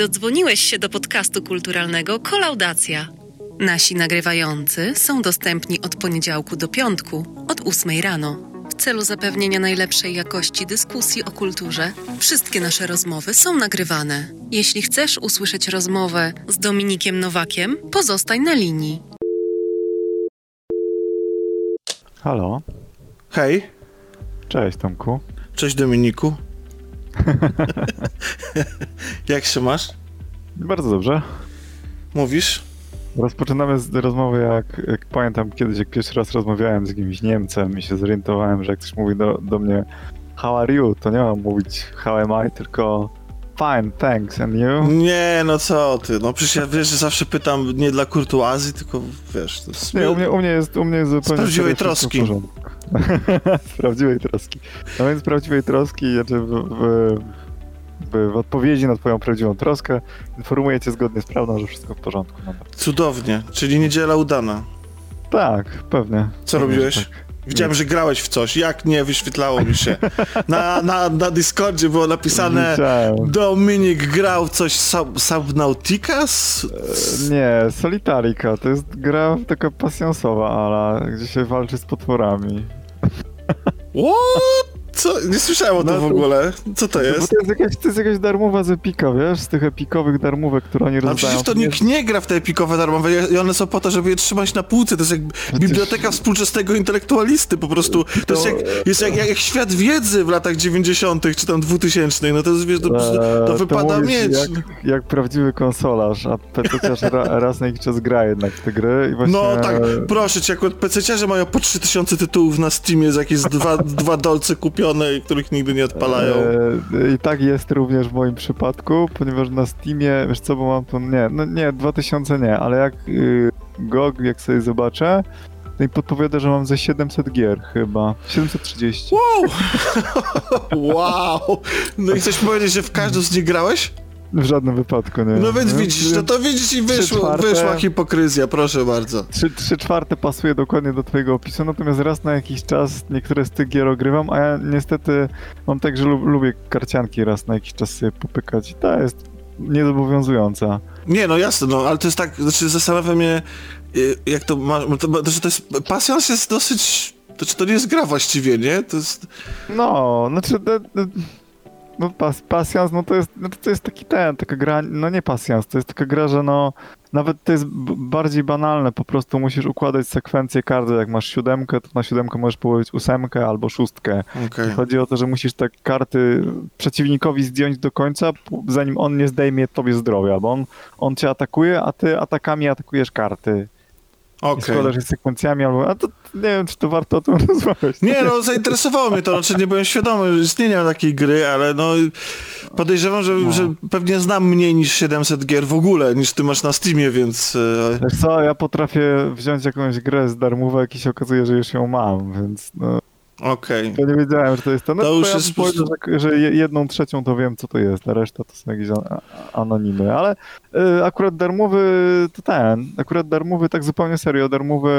Dodzwoniłeś się do podcastu kulturalnego Kolaudacja. Nasi nagrywający są dostępni od poniedziałku do piątku od 8 rano. W celu zapewnienia najlepszej jakości dyskusji o kulturze, wszystkie nasze rozmowy są nagrywane. Jeśli chcesz usłyszeć rozmowę z Dominikiem Nowakiem, pozostań na linii. Halo, Hej, cześć Tomku. cześć Dominiku. Jak się masz? Bardzo dobrze. Mówisz? Rozpoczynamy z rozmowy, jak, jak pamiętam kiedyś, jak pierwszy raz rozmawiałem z jakimś Niemcem i się zorientowałem, że jak ktoś mówi do, do mnie How are you? To nie mam mówić How am I, tylko Fine, thanks, and you? Nie, no co ty, no przecież ja wiesz, że zawsze pytam nie dla kurtuazji, tylko wiesz, to jest... Nie, u mnie, u mnie jest, u mnie jest zupełnie... prawdziwej serio wszystko w troski. porządku. Z prawdziwej troski. No więc z prawdziwej troski, znaczy w, w, w, w odpowiedzi na twoją prawdziwą troskę informuję cię zgodnie z prawdą, że wszystko w porządku. No, Cudownie, czyli niedziela udana. tak, pewnie. Co Pewnie, robiłeś? Tak. Widziałem, że grałeś w coś, jak nie, wyświetlało mi się. Na, na, na Discordzie było napisane Widziałem. Dominik grał w coś sub, Subnautica? S- Nie, Solitarika to jest gra taka pasjansowa, ale gdzie się walczy z potworami. What? Co? Nie słyszałem o tym No w to- ogóle. Co to Bo jest? to jest, jakaś, to jest jakaś darmowa z Epika, wiesz? Z tych epikowych darmówek, które oni A rozdają. przecież to nikt nie gra w te epikowe darmowe i one są po to, żeby je trzymać na półce. To jest jak biblioteka współczesnego intelektualisty po prostu. To jest jak, jest jak, jak, jak świat wiedzy w latach 90. czy tam 2000. No to jest, wiesz, to, Eee, to wypada mówisz mieć. Jak, jak prawdziwy konsolarz, a PC ra, raz na jakiś czas gra jednak w te gry i właśnie... No tak, proszę cię, akurat PC-ciarze mają po 3000 tytułów na Steamie z jakieś dwa, dwa dolce kupione, których nigdy nie odpalają. E, I tak jest również w moim przypadku, ponieważ na Steamie, wiesz co, bo mam to, nie, no nie, 2000 nie, ale jak y, GOG, jak sobie zobaczę, to mi podpowiada, że mam ze 700 gier chyba, 730. Wow! wow! No i chcesz powiedzieć, że w każdą z nich grałeś? W żadnym wypadku, nie. No więc widzisz, no to widzisz i wyszło, czwarte- wyszła hipokryzja, proszę bardzo. Trzy, trzy czwarte pasuje dokładnie do twojego opisu, natomiast raz na jakiś czas niektóre z tych gier ogrywam, a ja niestety mam tak, że lu- lubię karcianki raz na jakiś czas sobie popykać i to jest niezobowiązująca. Nie, no jasne, no, ale to jest tak, znaczy zastanawia mnie, y, jak to ma, to, to, to jest, pasjans jest dosyć, to czy to nie jest gra właściwie, nie? To jest, No, znaczy, de, de, no pas, pasjans, no to jest, no to jest taki ten, taka gra, no nie pasjans, to jest taka gra, że no, nawet to jest bardziej banalne, po prostu musisz układać sekwencję karty, jak masz siódemkę, to na siódemkę możesz położyć ósemkę albo szóstkę. okej. Chodzi o to, że musisz te karty przeciwnikowi zdjąć do końca, zanim on nie zdejmie tobie zdrowia, bo on, on cię atakuje, a ty atakami atakujesz karty. I Okej. składasz je sekwencjami, albo, a to nie wiem, czy to warto o tym rozmawiać. Nie no, zainteresowało mnie to, znaczy nie byłem świadomy istnienia takiej gry, ale no podejrzewam, że, No. że pewnie znam mniej niż 700 gier w ogóle, niż ty masz na Steamie, więc... e, Wiesz co, ja potrafię wziąć jakąś grę z darmówek i się okazuje, że już ją mam, więc no, Okej. ja nie wiedziałem, że to jest to. No To to, już ja jest powiedział, że, że je- jedną trzecią to wiem, co to jest, a reszta to są jakieś anonimy, ale y, akurat darmowy to ten, akurat darmowy tak zupełnie serio, darmowy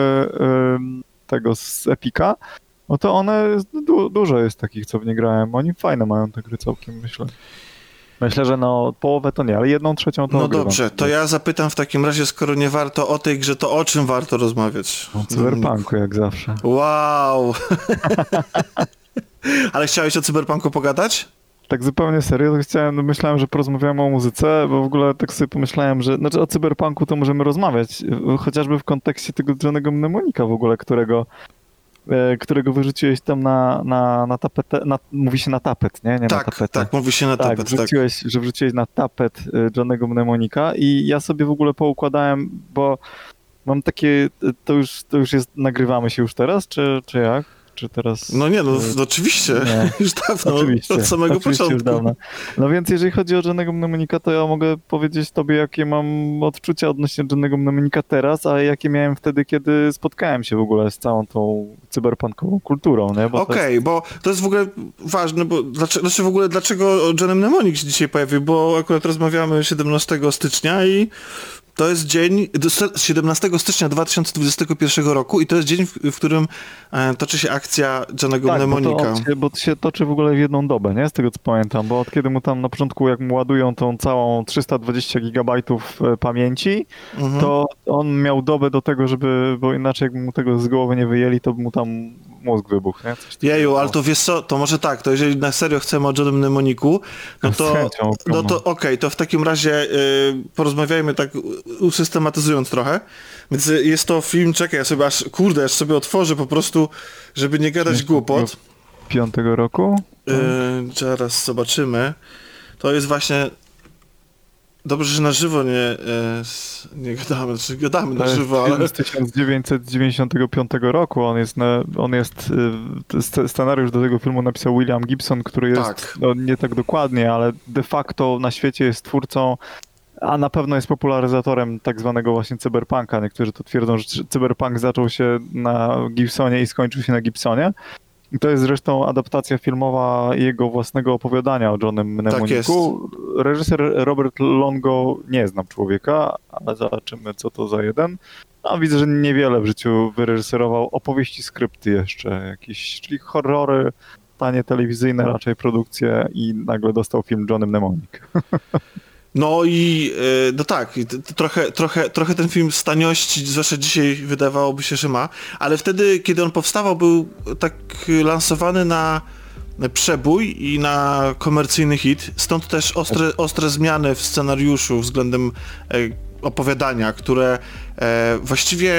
ym, tego z Epika, no to one, du, dużo jest takich, co w nie grałem, oni fajne mają te gry całkiem, myślę. Myślę, że no połowę to nie, ale jedną trzecią to No ogrywam. dobrze, to ja zapytam w takim razie, skoro nie warto o tej grze, to o czym warto rozmawiać? O cyberpunku jak zawsze. Wow! Ale chciałeś o cyberpunku pogadać? Tak zupełnie serio, chciałem, no myślałem, że porozmawiamy o muzyce, bo w ogóle tak sobie pomyślałem, że znaczy o cyberpunku to możemy rozmawiać, chociażby w kontekście tego Johnego Mnemonika w ogóle, którego którego wyrzuciłeś tam na, na, na tapetę, na, mówi się na tapet, nie? Nie na Tak, tapetę. tak, mówi się na Tak, tapet, tak. wrzuciłeś, że wrzuciłeś na tapet y, Johnego Mnemonika i ja sobie w ogóle poukładałem, bo mam takie, y, to już, to już jest, nagrywamy się już teraz, czy, czy jak? Czy teraz... No nie, no y, w- oczywiście, Nie. już dawno, Oczywiście, od samego oczywiście już początku. dawno. No więc jeżeli chodzi o Johnego Mnemonika, to ja mogę powiedzieć tobie, jakie mam odczucia odnośnie Johnego Mnemonika teraz, a jakie miałem wtedy, kiedy spotkałem się w ogóle z całą tą cyberpunkową kulturą, nie? Bo to Okej, bo to jest w ogóle ważne, bo dlaczego, znaczy w ogóle dlaczego John Mnemonic się dzisiaj pojawił, bo akurat rozmawiamy 17 stycznia i To jest dzień do se- 17 stycznia 2021 roku i to jest dzień, w, w którym e, toczy się akcja Johnego Tak, bo to, Mnemonika. się, bo to się toczy w ogóle w jedną dobę, nie? Z tego co pamiętam, bo od kiedy mu tam na początku, jak mu ładują tą całą 320 gigabajtów e, pamięci, Mhm. to on miał dobę do tego, żeby, bo inaczej jakby mu tego z głowy nie wyjęli, to by mu tam mózg wybuchł, nie? Jeju, ale to wiesz co, to może tak, to jeżeli na serio chcemy o Johnem Mnemoniku, no to, chęcią no to okej, to w takim razie y, porozmawiajmy tak usystematyzując trochę. Więc y, jest to film, czekaj, ja sobie aż, kurde, aż sobie otworzę po prostu, żeby nie gadać głupot. Piątego roku? Y, zaraz zobaczymy. To jest właśnie... Dobrze, że na żywo nie, s- nie gadamy, znaczy gadamy na żywo, ale... z 1995 roku. On jest, na, on jest sc- scenariusz do tego filmu napisał William Gibson, który jest Tak. no, nie tak dokładnie, ale de facto na świecie jest twórcą, a na pewno jest popularyzatorem tak zwanego właśnie cyberpunka. Niektórzy to twierdzą, że cy- cyberpunk zaczął się na Gibsonie i skończył się na Gibsonie. I to jest zresztą adaptacja filmowa jego własnego opowiadania o Johnem Mnemoniku. Reżyser Robert Longo, nie znam człowieka, ale zobaczymy co to za jeden. A widzę, że niewiele w życiu wyreżyserował. Opowieści, skrypty jeszcze jakieś, czyli horrory, tanie telewizyjne raczej produkcje i nagle dostał film Johnny Mnemonik. No i y, no tak, trochę, trochę, trochę ten film z taniości, zwłaszcza dzisiaj wydawałoby się, że ma, ale wtedy, kiedy on powstawał, był tak lansowany na przebój i na komercyjny hit, stąd też ostre, ostre zmiany w scenariuszu względem e, opowiadania, które e, właściwie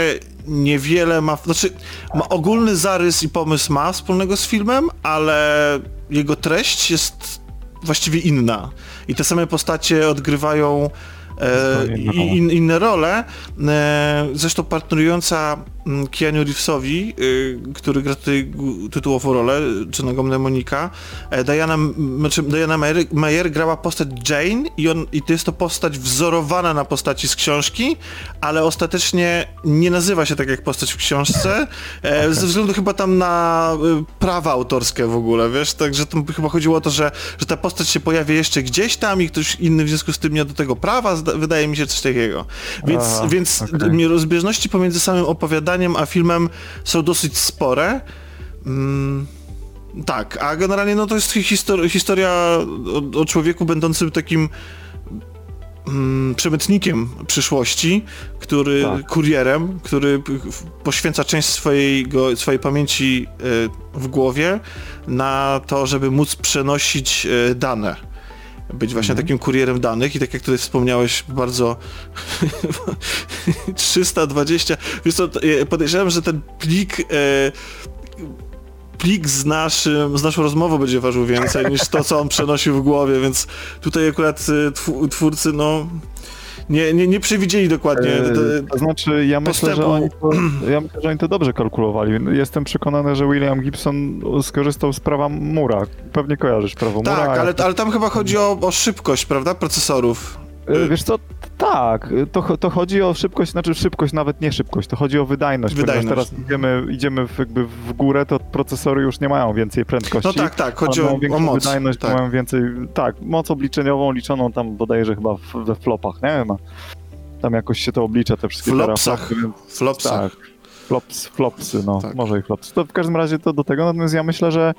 niewiele ma, znaczy ma ogólny zarys i pomysł ma wspólnego z filmem, ale jego treść jest właściwie inna. I te same postacie odgrywają i- in, inne role. E, zresztą partnerująca mm, Keanu Reevesowi, y, który gra tutaj tytułową rolę, Johnego Mnemonika, e, Diana, znaczy Diana Mayer, Mayer grała postać Jane i, on, i to jest to postać wzorowana na postaci z książki, ale ostatecznie nie nazywa się tak jak postać w książce, e, ze względu chyba tam na y, prawa autorskie w ogóle, wiesz, także tam chyba chodziło o to, że, że ta postać się pojawia jeszcze gdzieś tam i ktoś inny w związku z tym nie do tego prawa, wydaje mi się coś takiego. Więc, A, więc d- rozbieżności pomiędzy samym opowiadaniem a filmem są dosyć spore. Mm, tak, a generalnie no to jest histor- historia o, o człowieku będącym takim mm, przemytnikiem przyszłości, który Tak. kurierem, który poświęca część swojego, swojej pamięci e, w głowie na to, żeby móc przenosić e, dane. Być właśnie takim kurierem danych i tak jak tutaj wspomniałeś bardzo 320 wiesz co, podejrzewam, że ten plik e, plik z, naszym, z naszą rozmową będzie ważył więcej niż to, co on przenosił w głowie, więc tutaj akurat e, tw- twórcy, no nie, nie, nie przewidzieli dokładnie. E, To znaczy, ja myślę, że oni to, ja myślę, że oni to dobrze kalkulowali. Jestem przekonany, że William Gibson skorzystał z prawa Mura. Pewnie kojarzysz prawo Mura. tak, ale, ale tam chyba chodzi o, o szybkość, prawda, procesorów. E, Wiesz co, tak, to, to chodzi o szybkość, znaczy szybkość, nawet nie szybkość, to chodzi o wydajność, Wydajność. ponieważ teraz idziemy, idziemy w, jakby w górę, to procesory już nie mają więcej prędkości. No tak, tak, chodzi o, o moc. wydajność, Tak. mają więcej, tak, moc obliczeniową liczoną tam bodajże chyba w, we flopach, nie? No, tam jakoś się to oblicza, te wszystkie Flopsach. więc Flopsach. tak, flops, flopsy, no, Tak. może i flops. To w każdym razie to do tego, natomiast ja myślę, że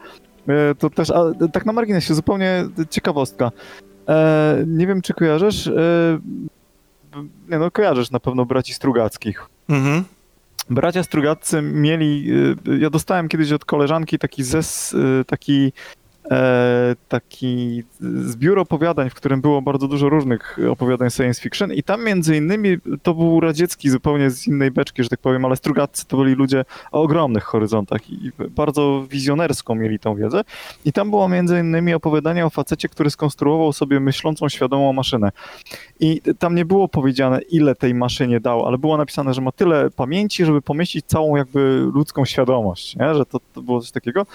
e, to też, a, tak na marginesie, zupełnie ciekawostka. E, nie wiem, czy kojarzysz, e, nie no, kojarzysz na pewno braci Strugackich. Mhm. Bracia Strugaccy mieli, y, ja dostałem kiedyś od koleżanki taki zes, y, taki taki zbiór opowiadań, w którym było bardzo dużo różnych opowiadań science fiction i tam między innymi to był radziecki zupełnie z innej beczki, że tak powiem, ale Strugatcy to byli ludzie o ogromnych horyzontach i bardzo wizjonerską mieli tą wiedzę i tam było między innymi opowiadanie o facecie, który skonstruował sobie myślącą, świadomą maszynę i tam nie było powiedziane, ile tej maszynie dał, ale było napisane, że ma tyle pamięci, żeby pomieścić całą jakby ludzką świadomość, nie? że to, to było coś takiego.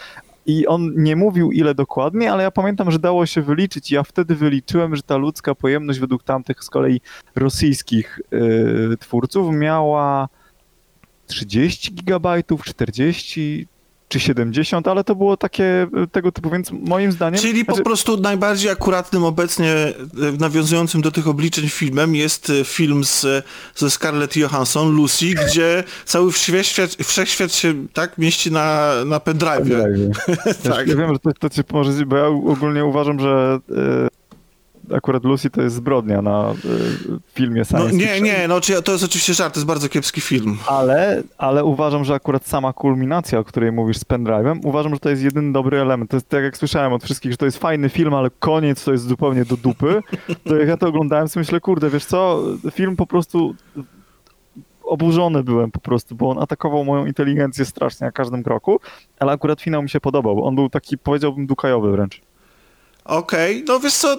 I on nie mówił ile dokładnie, ale ja pamiętam, że dało się wyliczyć. Ja wtedy wyliczyłem, że ta ludzka pojemność według tamtych z kolei rosyjskich y, twórców miała 30 gigabajtów, 40, czy 70, ale to było takie e, tego typu, więc moim zdaniem... Czyli po znaczy, prostu najbardziej akuratnym obecnie, e, nawiązującym do tych obliczeń filmem jest e, film z, ze Scarlett Johansson, Lucy, gdzie cały wszechświat, wszechświat się tak mieści na, na pendrive'ie. tak. Ja wiem, że to, to cię pomoże, bo ja ogólnie uważam, że akurat Lucy to jest zbrodnia na y, filmie science No nie, nie, no to jest oczywiście żart, to jest bardzo kiepski film. Ale, ale uważam, że akurat sama kulminacja, o której mówisz z pendrive'em, uważam, że to jest jedyny dobry element. To jest tak jak słyszałem od wszystkich, że to jest fajny film, ale koniec to jest zupełnie do dupy. To jak ja to oglądałem, to myślę, kurde, wiesz co, film po prostu oburzony byłem po prostu, bo on atakował moją inteligencję strasznie na każdym kroku, ale akurat finał mi się podobał. On był taki, powiedziałbym, dukajowy wręcz. Okej, okay. no wiesz co,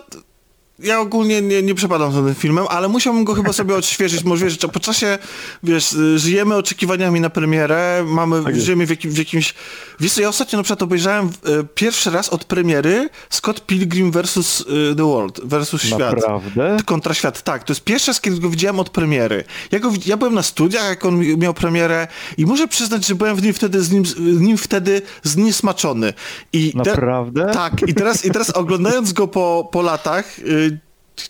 ja ogólnie nie, nie przepadam za tym filmem, ale musiałbym go chyba sobie odświeżyć. Może wiesz, po czasie, wiesz, żyjemy oczekiwaniami na premierę, mamy, tak żyjemy w, jakim, w jakimś... Wiesz co, ja ostatnio na przykład obejrzałem e, pierwszy raz od premiery Scott Pilgrim versus e, The World, versus Świat. Naprawdę? Kontra Świat, tak. To jest pierwszy raz, kiedy go widziałem od premiery. Ja, go, ja byłem na studiach, jak on miał premierę i muszę przyznać, że byłem w nim wtedy z nim, z nim wtedy zniesmaczony. I Naprawdę? Tak. I teraz, i teraz oglądając go po, po latach, y,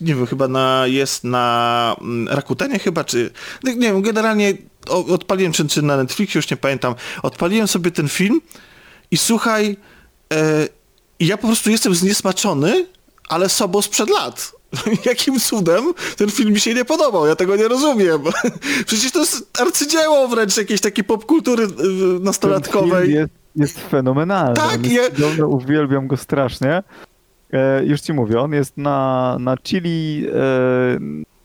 nie wiem, chyba na, jest na mm, Rakutenie chyba, czy nie wiem, generalnie odpaliłem, czy, czy na Netflixie, już nie pamiętam, odpaliłem sobie ten film i słuchaj, e, ja po prostu jestem zniesmaczony, ale sobą sprzed lat. Jakim cudem ten film mi się nie podobał? Ja tego nie rozumiem. Przecież to jest arcydzieło wręcz jakiejś takiej popkultury y, nastolatkowej. Jest, jest fenomenalny. Tak, ja... uwielbiam go strasznie. E, już ci mówię, on jest na, na Chili, e,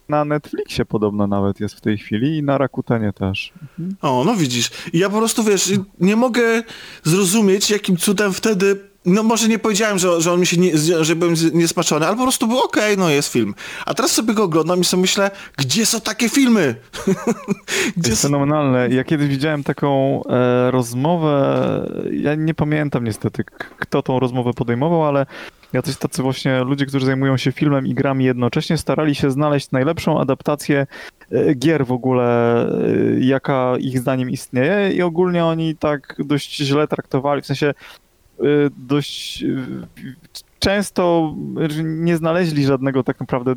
na Netflixie podobno nawet jest w tej chwili i na Rakutenie też. Mhm. O, no widzisz. Ja po prostu, wiesz, nie mogę zrozumieć, jakim cudem wtedy no może nie powiedziałem, że, że on mi się nie, że byłem niesmaczony, ale po prostu był okej, okay, no jest film. A teraz sobie go oglądam i sobie myślę, gdzie są takie filmy? gdzie jest są... fenomenalne. Ja kiedyś widziałem taką e, rozmowę, ja nie pamiętam niestety, kto tą rozmowę podejmował, ale jacyś tacy właśnie ludzie, którzy zajmują się filmem i grami jednocześnie, starali się znaleźć najlepszą adaptację e, gier w ogóle, e, jaka ich zdaniem istnieje i ogólnie oni tak dość źle traktowali, w sensie dość często nie znaleźli żadnego tak naprawdę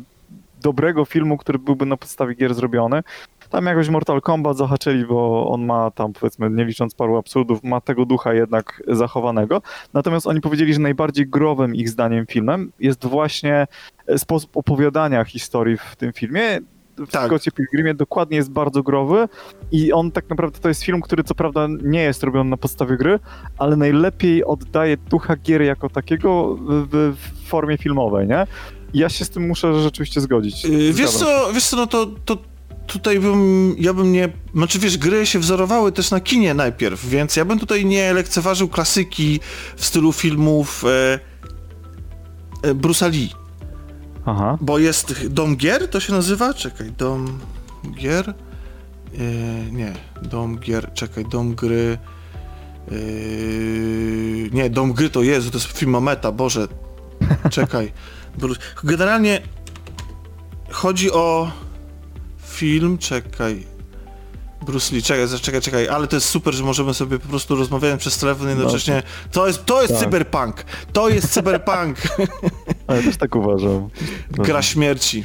dobrego filmu, który byłby na podstawie gier zrobiony. Tam jakoś Mortal Kombat zahaczyli, bo on ma tam, powiedzmy, nie licząc paru absurdów, ma tego ducha jednak zachowanego. Natomiast oni powiedzieli, że najbardziej growym ich zdaniem filmem jest właśnie sposób opowiadania historii w tym filmie w tak. Scottie Pilgrimie dokładnie jest bardzo growy i on tak naprawdę to jest film, który co prawda nie jest robiony na podstawie gry, ale najlepiej oddaje ducha gier jako takiego w, w formie filmowej, nie? I ja się z tym muszę rzeczywiście zgodzić. Yy, wiesz co, wiesz co, no to, to tutaj bym, ja bym nie, znaczy wiesz, gry się wzorowały też na kinie najpierw, więc ja bym tutaj nie lekceważył klasyki w stylu filmów e, e, Bruce'a Lee. Aha. Bo jest Dom Gier, to się nazywa? Czekaj, Dom Gier? E, nie, Dom Gier, czekaj, Dom Gry... E, nie, Dom Gry to jest, to jest filmometa, Boże. Czekaj. Generalnie chodzi o film, czekaj. Bruce Lee, czekaj, czekaj, czekaj, ale to jest super, że możemy sobie po prostu rozmawiać przez telefon jednocześnie. To jest, to jest tak. cyberpunk! To jest cyberpunk! Ale też tak uważam. Gra śmierci.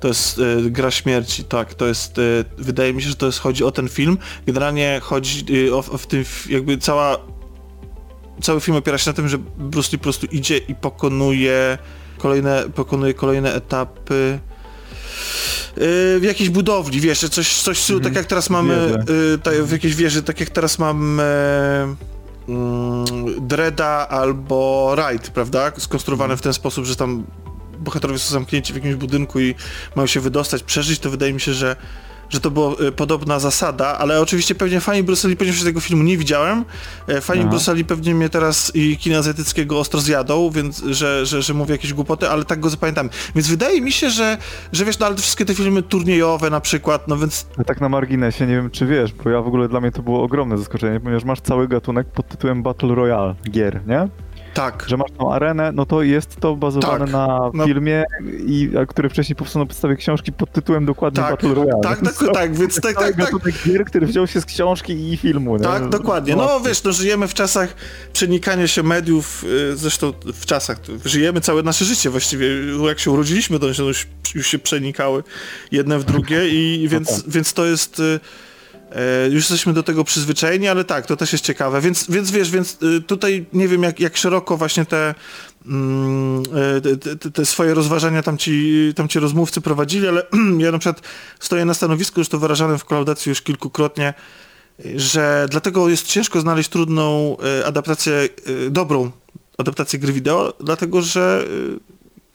To jest y, gra śmierci, tak. To jest, y, wydaje mi się, że to jest, chodzi o ten film. Generalnie chodzi y, o, o w tym, jakby cała, cały film opiera się na tym, że Bruce Lee po prostu idzie i pokonuje kolejne, pokonuje kolejne etapy w jakiejś budowli, wiesz, coś, coś w stylu, tak jak teraz mamy y, w jakiejś wieży, tak jak teraz mamy mm, Dreda albo Ride, prawda? Skonstruowane w ten sposób, że tam bohaterowie są zamknięci w jakimś budynku i mają się wydostać, przeżyć, to wydaje mi się, że że to była y, podobna zasada, ale oczywiście pewnie fani Bruseli, ponieważ tego filmu nie widziałem, e, fani Bruseli pewnie mnie teraz i kina azjatyckiego ostro zjadą, więc, że, że, że mówię jakieś głupoty, ale tak go zapamiętam. Więc wydaje mi się, że, że wiesz, no ale wszystkie te filmy turniejowe na przykład, no więc... No tak na marginesie, nie wiem czy wiesz, bo ja w ogóle dla mnie to było ogromne zaskoczenie, ponieważ masz cały gatunek pod tytułem Battle Royale gier, nie? Tak. że masz tą arenę, no to jest to bazowane Tak. na No. filmie, i, a, który wcześniej powstał na podstawie książki pod tytułem dokładnie Tak, Battle Royale. tak, tak, To tak, więc tak, tak, tak. gier, który wziął się z książki i filmu. Nie? Tak, dokładnie. No wiesz, no żyjemy w czasach przenikania się mediów, y, zresztą w czasach, żyjemy całe nasze życie właściwie, jak się urodziliśmy, to już, już się przenikały jedne w drugie i więc, tak. więc to jest... e, Już jesteśmy do tego przyzwyczajeni, ale tak, to też jest ciekawe. Więc, więc wiesz, więc y, tutaj nie wiem, jak, jak szeroko właśnie te, mm, e, te, te, te swoje rozważania tam ci, tam ci rozmówcy prowadzili, ale ja na przykład stoję na stanowisku, już to wyrażałem w kolaudacji już kilkukrotnie, że dlatego jest ciężko znaleźć trudną e, adaptację, dobrą adaptację gry wideo, dlatego że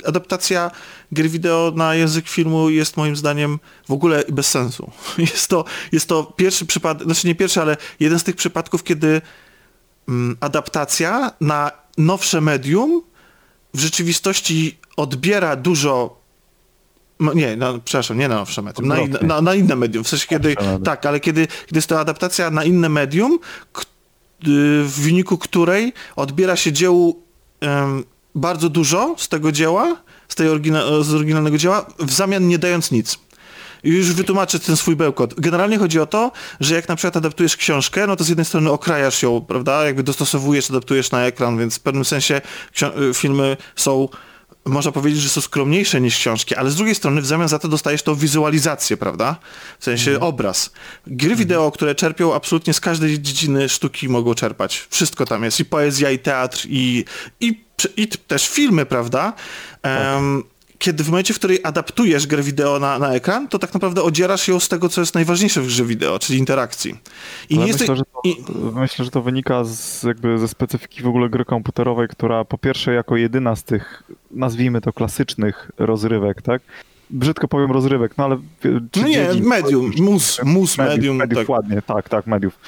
adaptacja gry wideo na język filmu jest moim zdaniem w ogóle bez sensu. Jest to, jest to pierwszy przypadek, znaczy nie pierwszy, ale jeden z tych przypadków, kiedy mm, adaptacja na nowsze medium w rzeczywistości odbiera dużo no nie, no, przepraszam, nie na nowsze medium, na, inne, Odwrotnie. na, na inne medium. W sensie, kiedy, tak, ale kiedy, kiedy jest to adaptacja na inne medium, y, w wyniku której odbiera się dziełu bardzo dużo z tego dzieła, z, tej orygina- z oryginalnego dzieła, w zamian nie dając nic. I już wytłumaczę ten swój bełkot. Generalnie chodzi o to, że jak na przykład adaptujesz książkę, no to z jednej strony okrajasz ją, prawda, jakby dostosowujesz, adaptujesz na ekran, więc w pewnym sensie y, filmy są można powiedzieć, że są skromniejsze niż książki, ale z drugiej strony w zamian za to dostajesz tą wizualizację, prawda? W sensie obraz. Gry wideo, które czerpią absolutnie z każdej dziedziny sztuki mogą czerpać. Wszystko tam jest. I poezja, i teatr, i, i, i też filmy, prawda? Em, kiedy w momencie, w której adaptujesz grę wideo na, na ekran, to tak naprawdę odzierasz ją z tego, co jest najważniejsze w grze wideo, czyli interakcji. I Ale nie myślę, jesteś... że i- myślę, że to wynika z, jakby ze specyfiki w ogóle gry komputerowej, która po pierwsze jako jedyna z tych, nazwijmy to klasycznych rozrywek, tak? Brzydko powiem rozrywek, no ale... czy No nie, dziedzin- medium, mus, mus, medium, mediów, tak. ładnie, tak, tak, mediów.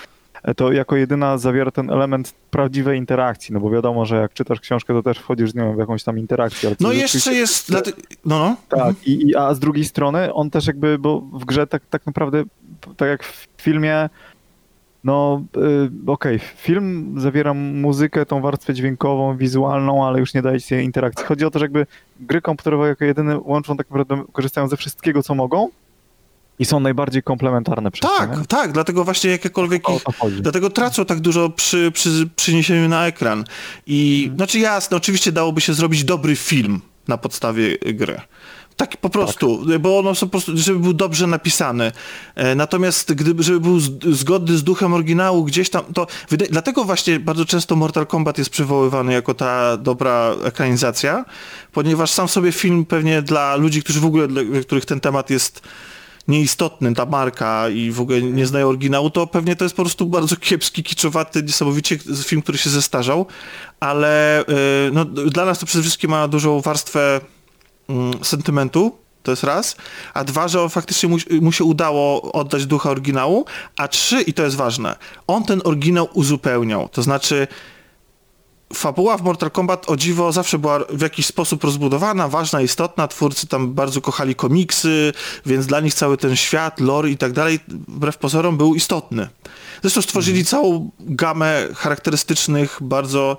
E, To jako jedyna zawiera ten element prawdziwej interakcji, no bo wiadomo, że jak czytasz książkę, to też wchodzisz z nią w jakąś tam interakcję. No jeszcze jest... No, no. tak, i, i, a z drugiej strony on też jakby, bo w grze tak, tak naprawdę, tak jak w filmie, no y, okej, film zawiera muzykę, tą warstwę dźwiękową, wizualną, ale już nie daje się interakcji. Chodzi o to, że jakby gry komputerowe jako jedyne łączą tak naprawdę, korzystają ze wszystkiego, co mogą i są najbardziej komplementarne przez Tak, nie? tak, dlatego właśnie jakiekolwiek ich, dlatego tracą tak dużo przy, przy przyniesieniu na ekran. I Mhm. znaczy jasne, oczywiście dałoby się zrobić dobry film na podstawie gry. Tak po prostu, bo ono po prostu, żeby był dobrze napisany. E, Natomiast gdyby, żeby był zgodny z duchem oryginału gdzieś tam, to dlatego właśnie bardzo często Mortal Kombat jest przywoływany jako ta dobra ekranizacja, ponieważ sam sobie film pewnie dla ludzi, którzy w ogóle, dla których ten temat jest nieistotny, ta marka i w ogóle nie znają oryginału, to pewnie to jest po prostu bardzo kiepski, kiczowaty, niesamowicie film, który się zestarzał, ale y, no, dla nas to przede wszystkim ma dużą warstwę sentymentu, to jest raz, a dwa, że faktycznie mu, mu się udało oddać ducha oryginału, a trzy, i to jest ważne, on ten oryginał uzupełniał, to znaczy fabuła w Mortal Kombat o dziwo zawsze była w jakiś sposób rozbudowana, ważna, istotna. Twórcy tam bardzo kochali komiksy, więc dla nich cały ten świat, lore i tak dalej, wbrew pozorom, był istotny. Zresztą stworzyli całą gamę charakterystycznych, bardzo,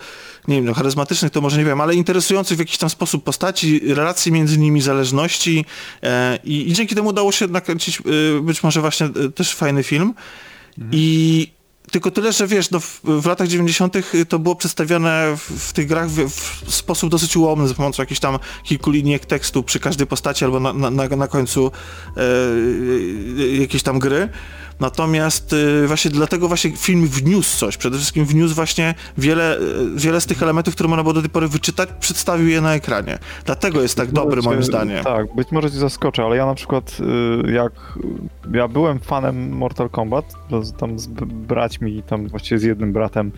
nie wiem, no, charyzmatycznych to może nie wiem, ale interesujących w jakiś tam sposób postaci, relacje między nimi, zależności e, i, i dzięki temu udało się nakręcić e, być może właśnie e, też fajny film. I tylko tyle, że wiesz, no w, w latach 90. to było przedstawione w, w tych grach w, w sposób dosyć ułomny, za pomocą jakichś tam kilku linijek tekstu przy każdej postaci albo na, na, na, końcu e, e, jakiejś tam gry. Natomiast e, właśnie dlatego właśnie film wniósł coś. Przede wszystkim wniósł właśnie wiele, e, wiele z tych elementów, które można było do tej pory wyczytać, przedstawił je na ekranie. Dlatego jest tak Być może dobry cię- moim zdaniem. Tak, być może cię zaskoczę, ale ja na przykład y, jak ja byłem fanem Mortal Kombat, tam z braćmi, tam właściwie z jednym bratem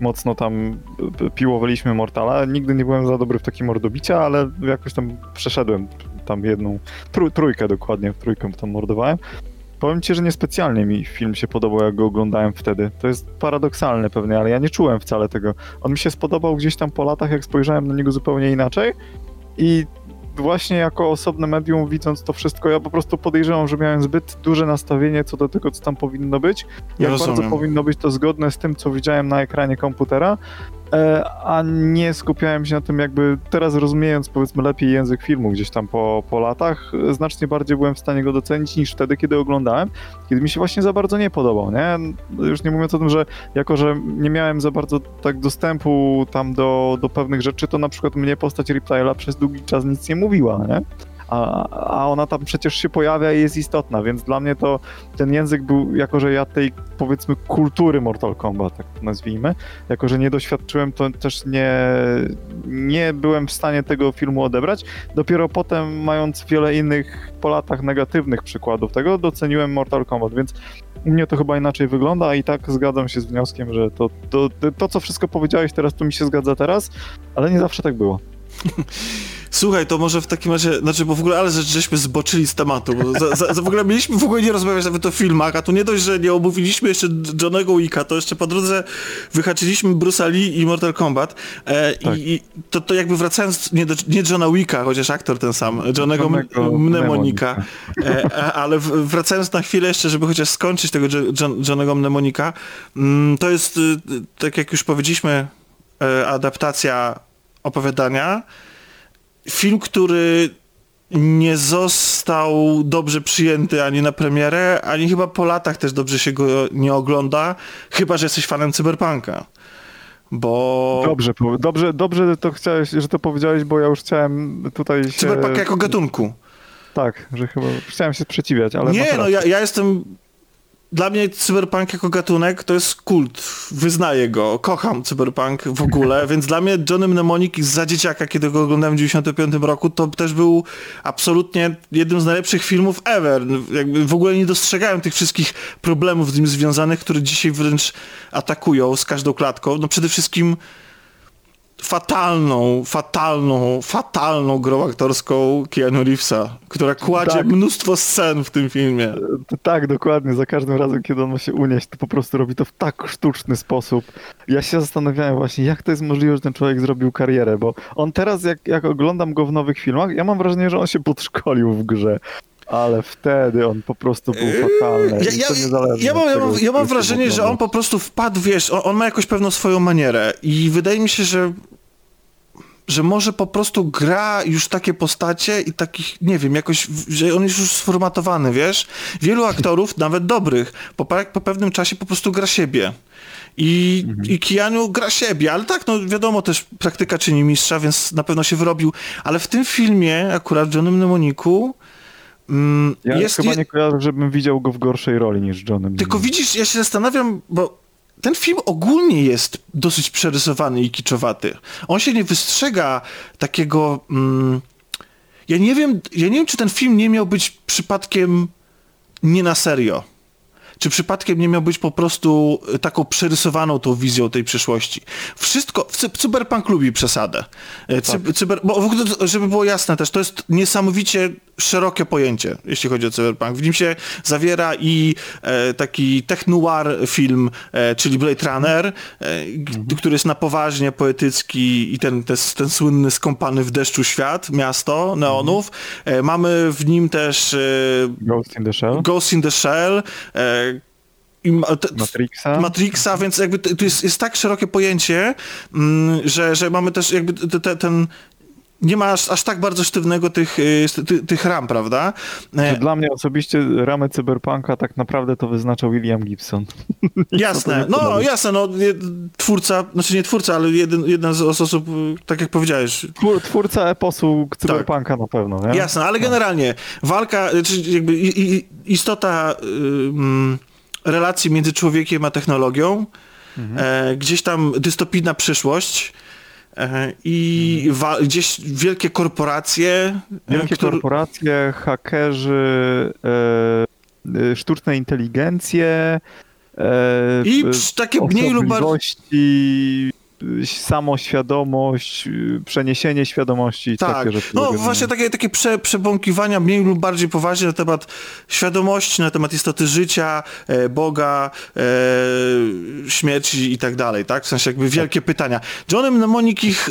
mocno tam y, piłowaliśmy Mortala. Nigdy nie byłem za dobry w takie mordobicia, ale jakoś tam przeszedłem tam jedną, trój, trójkę dokładnie, w trójkę tam mordowałem. Powiem ci, że niespecjalnie mi film się podobał, jak go oglądałem wtedy. To jest paradoksalne pewnie, ale ja nie czułem wcale tego. On mi się spodobał gdzieś tam po latach, jak spojrzałem na niego zupełnie inaczej i właśnie jako osobne medium, widząc to wszystko, ja po prostu podejrzewam, że miałem zbyt duże nastawienie co do tego, co tam powinno być. Jak Rozumiem. bardzo powinno być to zgodne z tym, co widziałem na ekranie komputera, a nie skupiałem się na tym jakby teraz rozumiejąc powiedzmy lepiej język filmu gdzieś tam po, po latach, e, znacznie bardziej byłem w stanie go docenić niż wtedy, kiedy oglądałem, kiedy mi się właśnie za bardzo nie podobał, nie? Już nie mówiąc o tym, że jako, że nie miałem za bardzo tak dostępu tam do, do pewnych rzeczy, to na przykład mnie postać Riptile'a przez długi czas nic nie mówiła, nie? A, a ona tam przecież się pojawia i jest istotna, więc dla mnie to ten język był, jako że ja tej powiedzmy kultury Mortal Kombat, tak to nazwijmy, jako że nie doświadczyłem, to też nie, nie byłem w stanie tego filmu odebrać. Dopiero potem, mając wiele innych po latach negatywnych przykładów tego, doceniłem Mortal Kombat, więc u mnie to chyba inaczej wygląda, i tak zgadzam się z wnioskiem, że to, to, to co wszystko powiedziałeś teraz, to mi się zgadza teraz, ale nie zawsze tak było. Słuchaj, to może w takim razie, znaczy, bo w ogóle, ale że, żeśmy zboczyli z tematu, bo za, za, za w ogóle mieliśmy w ogóle nie rozmawiać nawet o filmach, a tu nie dość, że nie omówiliśmy jeszcze Johnego Wicka, to jeszcze po drodze wyhaczyliśmy Bruce'a Lee i Mortal Kombat e, Tak. i, i to, to jakby wracając, nie, do, nie Johna Wicka, chociaż aktor ten sam, Johnego Mnemonika, e, a- ale wracając na chwilę jeszcze, żeby chociaż skończyć tego Jo- John, Johnego Mnemonika, mm, to jest, y, tak jak już powiedzieliśmy, e, adaptacja opowiadania, film, który nie został dobrze przyjęty ani na premierę, ani chyba po latach też dobrze się go nie ogląda, chyba, że jesteś fanem cyberpunka. Bo Dobrze, dobrze, dobrze to chciałeś, że to powiedziałeś, bo ja już chciałem tutaj się... cyberpunk jako gatunku. Tak, że chyba chciałem się sprzeciwiać, ale nie, no ja, ja jestem... Dla mnie cyberpunk jako gatunek to jest kult. Wyznaję go. Kocham cyberpunk w ogóle, więc dla mnie Johnny Mnemonic za dzieciaka, kiedy go oglądałem w 95 roku, to też był absolutnie jednym z najlepszych filmów ever. Jakby w ogóle nie dostrzegałem tych wszystkich problemów z nim związanych, które dzisiaj wręcz atakują z każdą klatką. No przede wszystkim fatalną, fatalną, fatalną grą aktorską Keanu Reevesa, która kładzie Tak. mnóstwo scen w tym filmie. Tak, dokładnie. Za każdym razem, kiedy on ma się unieść, to po prostu robi to w tak sztuczny sposób. Ja się zastanawiałem właśnie, jak to jest możliwe, że ten człowiek zrobił karierę, bo on teraz, jak, jak oglądam go w nowych filmach, ja mam wrażenie, że on się podszkolił w grze. Ale wtedy on po prostu był fatalny. Ja, ja, ja, mam, ja, mam, ja mam wrażenie, że on po prostu wpadł, wiesz, on, on ma jakąś pewną swoją manierę i wydaje mi się, że że może po prostu gra już takie postacie i takich, nie wiem, jakoś, że on jest już sformatowany, wiesz? Wielu aktorów, nawet dobrych, po, po pewnym czasie po prostu gra siebie. I, I Keanu gra siebie, ale tak, no wiadomo też, praktyka czyni mistrza, więc na pewno się wyrobił. Ale w tym filmie, akurat w Johnnym Mnemoniku, mm, Ja jest... chyba nie kojarzę, żebym widział go w gorszej roli niż Johnem. tylko widzisz, ja się zastanawiam, bo ten film ogólnie jest dosyć przerysowany i kiczowaty. On się nie wystrzega takiego... Mm, ja nie wiem, ja nie wiem, czy ten film nie miał być przypadkiem nie na serio. Czy przypadkiem nie miał być po prostu e, taką przerysowaną tą wizją tej przyszłości? Wszystko, cy- cyberpunk lubi przesadę. E, Cy, cyber, bo w ogóle, żeby było jasne też, to jest niesamowicie szerokie pojęcie, jeśli chodzi o cyberpunk. W nim się zawiera i e, taki tech-noir film, e, czyli Blade Runner, e, g- który jest na poważnie poetycki i ten, ten, ten słynny skąpany w deszczu świat, miasto neonów. E, mamy w nim też Ghost in the Shell, Ghost in the Shell, Matrixa. Matrixa, więc jakby to to jest, jest tak szerokie pojęcie, mm, że, że mamy też jakby te, te, ten nie ma aż, aż tak bardzo sztywnego tych, y, ty, tych ram, prawda? E, Dla mnie osobiście ramy cyberpunka tak naprawdę to wyznaczał William Gibson. jasne, to nie no jasne, no twórca, znaczy nie twórca, ale jeden, jedna z os- osób, y, tak jak powiedziałeś, Twór, twórca eposu cyberpunka na pewno, nie? Jasne, ale generalnie walka, czy jakby i, i, istota y, mm, relacji między człowiekiem a technologią, e, gdzieś tam dystopijna przyszłość. E, i wa- gdzieś wielkie korporacje, e, Wielkie które- korporacje, hakerzy, e, e, sztuczne inteligencje e, I takie mniej lub bardziej... e, samoświadomość, e, przeniesienie świadomości, Tak, takie rzeczy. no właśnie takie, takie prze, przebąkiwania mniej lub bardziej poważnie na temat świadomości, na temat istoty życia, e, Boga, e, śmierci i tak dalej, tak? W sensie jakby wielkie pytania. Johnny Mnemonic ich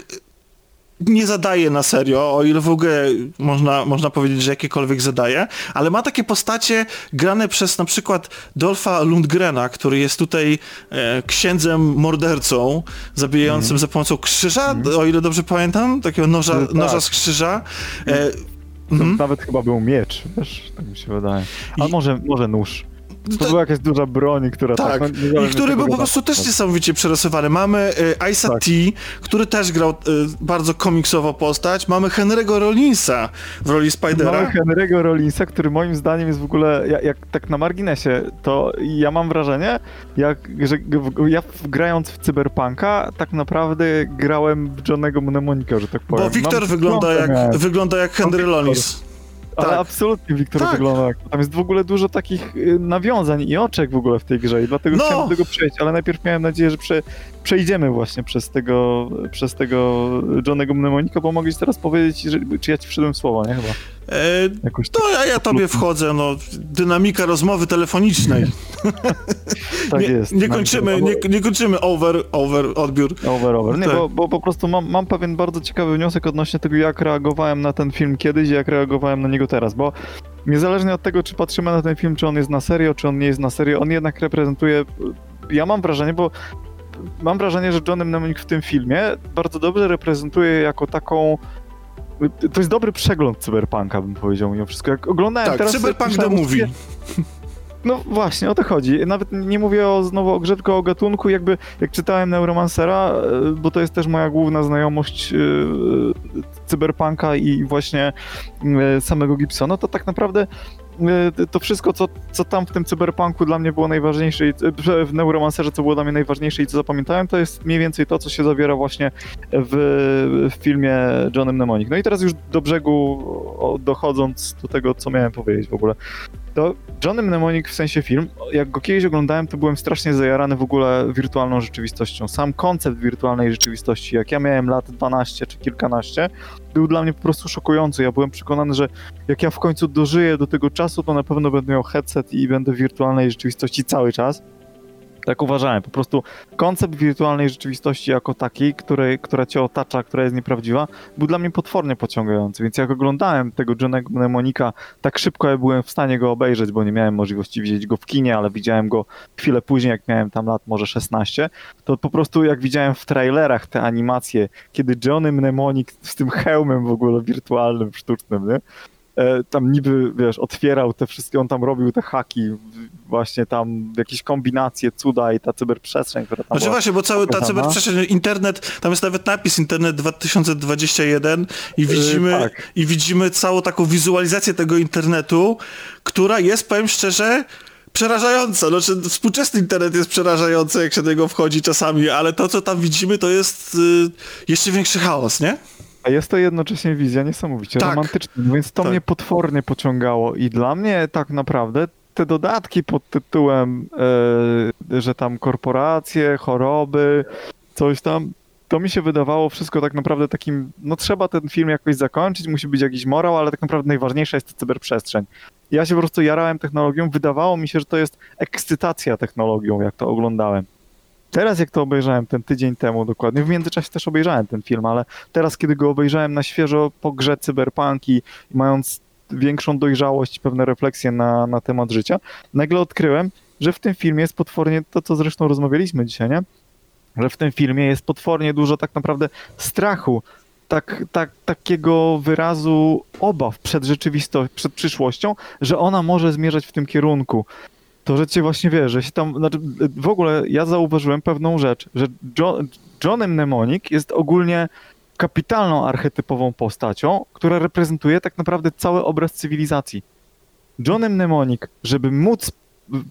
nie zadaje na serio, o ile w ogóle można, można powiedzieć, że jakiekolwiek zadaje, ale ma takie postacie grane przez na przykład Dolfa Lundgrena, który jest tutaj e, księdzem mordercą, zabijającym mm. za pomocą krzyża, mm. o ile dobrze pamiętam, takiego noża, tak. noża z krzyża. E, mm. Nawet chyba był miecz, wiesz, tak mi się wydaje. A I... może, może nóż. To, była jakaś duża broń, która tak. tak no, I który był po prostu też niesamowicie przerysowany. Mamy y, Isa tak. T, który też grał y, bardzo komiksowo postać. Mamy Henry'ego Rollinsa w roli Spidera. Mamy Henry'ego Rollinsa, który moim zdaniem jest w ogóle, jak, jak, tak na marginesie, to ja mam wrażenie, jak, że ja grając w Cyberpunka, tak naprawdę grałem w Johnnego Mnemonika, że tak powiem. Bo Wiktor wygląda jak, wygląda jak Henry Rollins. Ale tak. absolutnie Wiktor tak. wygląda. Tam jest w ogóle dużo takich y, nawiązań i oczek w ogóle w tej grze i dlatego no. chciałem do tego przejść, ale najpierw miałem nadzieję, że prze, przejdziemy właśnie przez tego, przez tego Johnego Mnemonika, bo mogę ci teraz powiedzieć, że, czy ja ci wszedłem w słowa, nie chyba? E, Jakoś no, a ja tobie wchodzę, no, dynamika rozmowy telefonicznej. tak nie, jest. Nie kończymy, nie, nie, kończymy over, over, odbiór. Over, over. Nie, tak. bo, bo, po prostu mam, mam pewien bardzo ciekawy wniosek odnośnie tego, jak reagowałem na ten film kiedyś i jak reagowałem na niego teraz, bo niezależnie od tego, czy patrzymy na ten film, czy on jest na serio, czy on nie jest na serio, on jednak reprezentuje, ja mam wrażenie, bo mam wrażenie, że Johnny Mnemonic w tym filmie bardzo dobrze reprezentuje jako taką to jest dobry przegląd cyberpunka, bym powiedział mimo wszystko. Jak oglądałem tak, teraz... cyberpunk the movie. No właśnie, o to chodzi. Nawet nie mówię o, znowu o grze, tylko o gatunku. Jakby jak czytałem Neuromancera, e, bo to jest też moja główna znajomość e, cyberpunka i właśnie e, samego Gibsona, to tak naprawdę E, to wszystko, co, co tam w tym cyberpunku dla mnie było najważniejsze, w Neuromancerze, co było dla mnie najważniejsze i co zapamiętałem, to jest mniej więcej to, co się zawiera właśnie w, w filmie Johnny Mnemonic. No i teraz już do brzegu dochodząc do tego, co miałem powiedzieć w ogóle to Johnny Mnemonic w sensie film, jak go kiedyś oglądałem, to byłem strasznie zajarany w ogóle wirtualną rzeczywistością. Sam koncept wirtualnej rzeczywistości, jak ja miałem lat 12 czy kilkanaście, był dla mnie po prostu szokujący. Ja byłem przekonany, że jak ja w końcu dożyję do tego czasu, to na pewno będę miał headset i będę w wirtualnej rzeczywistości cały czas. Tak uważałem. Po prostu koncept wirtualnej rzeczywistości jako takiej, której, która cię otacza, która jest nieprawdziwa, był dla mnie potwornie pociągający. Więc jak oglądałem tego Johnego Mnemonika, tak szybko ja byłem w stanie go obejrzeć, bo nie miałem możliwości widzieć go w kinie, ale widziałem go chwilę później, jak miałem tam lat może 16, to po prostu jak widziałem w trailerach te animacje, kiedy Johnny Mnemonik z tym hełmem w ogóle wirtualnym, sztucznym, nie? E, tam niby, wiesz, otwierał te wszystkie, on tam robił te haki, właśnie tam jakieś kombinacje, cuda i ta cyberprzestrzeń, która tam Znaczy właśnie, bo cały ta cyberprzestrzeń, internet, tam jest nawet napis internet 2021 i e, widzimy, yy, tak. i widzimy całą taką wizualizację tego internetu, która jest, powiem szczerze, przerażająca. Znaczy, współczesny internet jest przerażający, jak się do niego wchodzi czasami, ale to, co tam widzimy, to jest yy, jeszcze większy chaos, nie? A jest to jednocześnie wizja niesamowicie tak. romantyczna, więc to tak. mnie potwornie pociągało i dla mnie tak naprawdę te dodatki pod tytułem, e, że tam korporacje, choroby, coś tam, to mi się wydawało wszystko tak naprawdę takim, no trzeba ten film jakoś zakończyć, musi być jakiś morał, ale tak naprawdę najważniejsza jest cyberprzestrzeń. Ja się po prostu jarałem technologią, wydawało mi się, że to jest ekscytacja technologią, jak to oglądałem. Teraz jak to obejrzałem ten tydzień temu dokładnie, w międzyczasie też obejrzałem ten film, ale teraz kiedy go obejrzałem na świeżo po grze Cyberpunk i mając większą dojrzałość pewne refleksje na, na temat życia, nagle odkryłem, że w tym filmie jest potwornie, to co zresztą rozmawialiśmy dzisiaj, nie? Że w tym filmie jest potwornie dużo tak naprawdę strachu, tak, tak, takiego wyrazu obaw przed rzeczywistością, przed przyszłością, że ona może zmierzać w tym kierunku to, że cię właśnie wie, że się tam, znaczy w ogóle ja zauważyłem pewną rzecz, że John, Johnem Mnemonic jest ogólnie kapitalną archetypową postacią, która reprezentuje tak naprawdę cały obraz cywilizacji. Johnem Mnemonic, żeby móc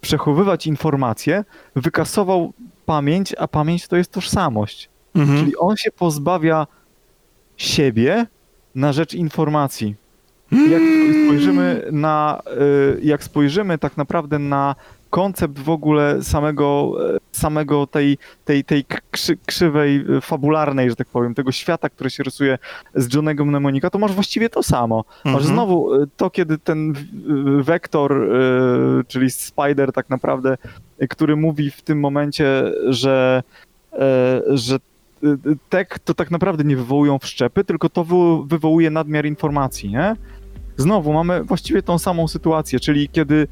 przechowywać informacje, wykasował pamięć, a pamięć to jest tożsamość. Mhm. Czyli on się pozbawia siebie na rzecz informacji. Jak spojrzymy na, y, jak spojrzymy tak naprawdę na koncept w ogóle samego, e, samego tej, tej, tej krzy, krzywej, e, fabularnej, że tak powiem, tego świata, który się rysuje z Johnego Mnemonika, to masz właściwie to samo. Mhm. Masz znowu e, to, kiedy ten wektor, czyli Spider tak naprawdę, który mówi w tym momencie, że, że tek to tak naprawdę nie wywołują wszczepy, tylko to wywołuje nadmiar informacji, nie? Znowu mamy właściwie tą samą sytuację, czyli kiedy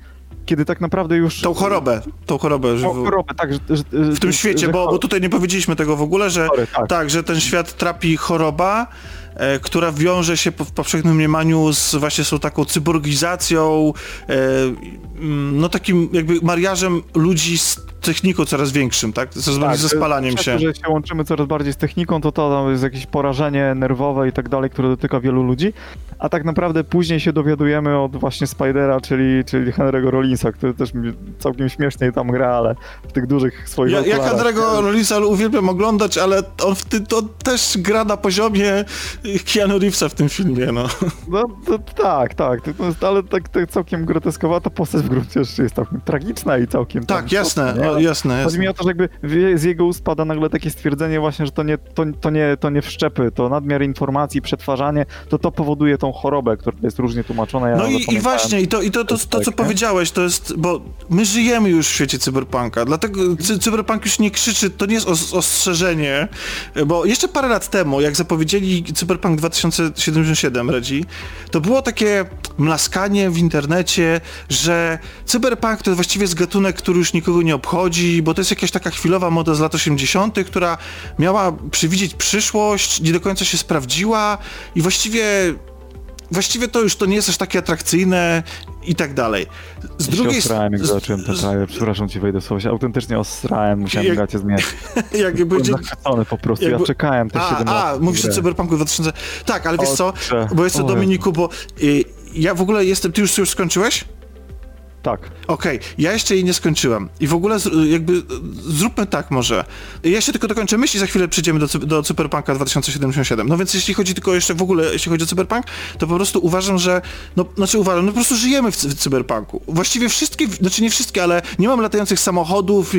kiedy tak naprawdę już... Tą chorobę, tą chorobę. Tą chorobę, tak. Że, że, w tym świecie, bo, bo tutaj nie powiedzieliśmy tego w ogóle, że Sorry, tak. tak, że ten świat trapi choroba, e, która wiąże się w powszechnym mniemaniu z właśnie są taką cyborgizacją, e, mm, no takim jakby mariażem ludzi z techniką coraz większym, tak? Ze, tak, ze spalaniem się. że się łączymy coraz bardziej z techniką, to to jest jakieś porażenie nerwowe i tak dalej, które dotyka wielu ludzi, a tak naprawdę później się dowiadujemy od właśnie Spidera, czyli, czyli Henry'ego Rollinsa, który też całkiem śmiesznie tam gra, ale w tych dużych swoich Ja, ja Henry'ego Rollinsa uwielbiam oglądać, ale on, ty, to też gra na poziomie Keanu Reevesa w tym filmie, no. No to, tak, tak, ale tak, tak całkiem groteskowata postać w gruncie rzeczy jest całkiem tragiczna i całkiem... Tak, jasne, jasne, jasne. Chodzi mi o to, że jakby z jego ust pada nagle takie stwierdzenie właśnie, że to nie, to, to, nie, to nie wszczepy, to nadmiar informacji, przetwarzanie, to to powoduje tą chorobę, która jest różnie tłumaczona. Ja no i, i właśnie, i to, i to, to, to, to co powiedziałeś, to jest, bo my żyjemy już w świecie cyberpunka, dlatego cy, cyberpunk już nie krzyczy, to nie jest os, ostrzeżenie, bo jeszcze parę lat temu, jak zapowiedzieli Cyberpunk 2077, Redzi, to było takie mlaskanie w internecie, że cyberpunk to właściwie jest gatunek, który już nikogo nie obchodzi, bo to jest jakaś taka chwilowa moda z lat 80., która miała przewidzieć przyszłość, nie do końca się sprawdziła i właściwie właściwie to już to nie jest aż takie atrakcyjne i tak dalej. Z ja drugiej strony... jak zobaczyłem ten trailer, przepraszam ci wejdę słowo, się autentycznie osrałem, musiałem jak, gacie zmieniać. jak będzie... zachwycony po prostu, jakby... ja czekałem te 7 a, lat. A, mówisz o Cyberpunku 2000... Tak, ale wiesz co, bo jest to Dominiku, bo y, ja w ogóle jestem... Ty już, już skończyłeś? Tak. Okej, okay. ja jeszcze jej nie skończyłem. I w ogóle jakby zróbmy tak może. Ja się tylko dokończę myśl i za chwilę przejdziemy do, do Cyberpunka 2077. No więc jeśli chodzi tylko jeszcze w ogóle, jeśli chodzi o Cyberpunk, to po prostu uważam, że, no znaczy uważam, no po prostu żyjemy w, w Cyberpunku. Właściwie wszystkie, znaczy nie wszystkie, ale nie mam latających samochodów,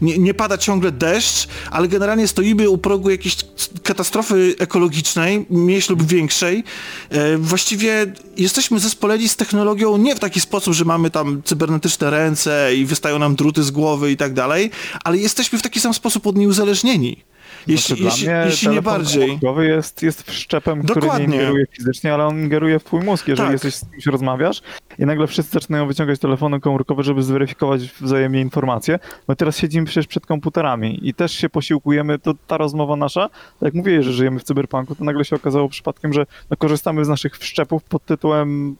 nie, nie pada ciągle deszcz, ale generalnie stoimy u progu jakiejś katastrofy ekologicznej, mniejszej lub większej. E, właściwie jesteśmy zespoleni z technologią nie w taki sposób, że mamy tam cybernetyczne ręce i wystają nam druty z głowy i tak dalej, ale jesteśmy w taki sam sposób od niej uzależnieni. Jeśli, znaczy, jeśli, jeśli nie bardziej. Głowy jest, jest wszczepem, Dokładnie. który nie ingeruje fizycznie, ale on ingeruje w twój mózg. Jeżeli tak. jesteś z kimś rozmawiasz i nagle wszyscy zaczynają wyciągać telefony komórkowe, żeby zweryfikować wzajemnie informacje, my teraz siedzimy przecież przed komputerami i też się posiłkujemy, to ta rozmowa nasza, tak jak mówię, że żyjemy w cyberpunku, to nagle się okazało przypadkiem, że no, korzystamy z naszych wszczepów pod tytułem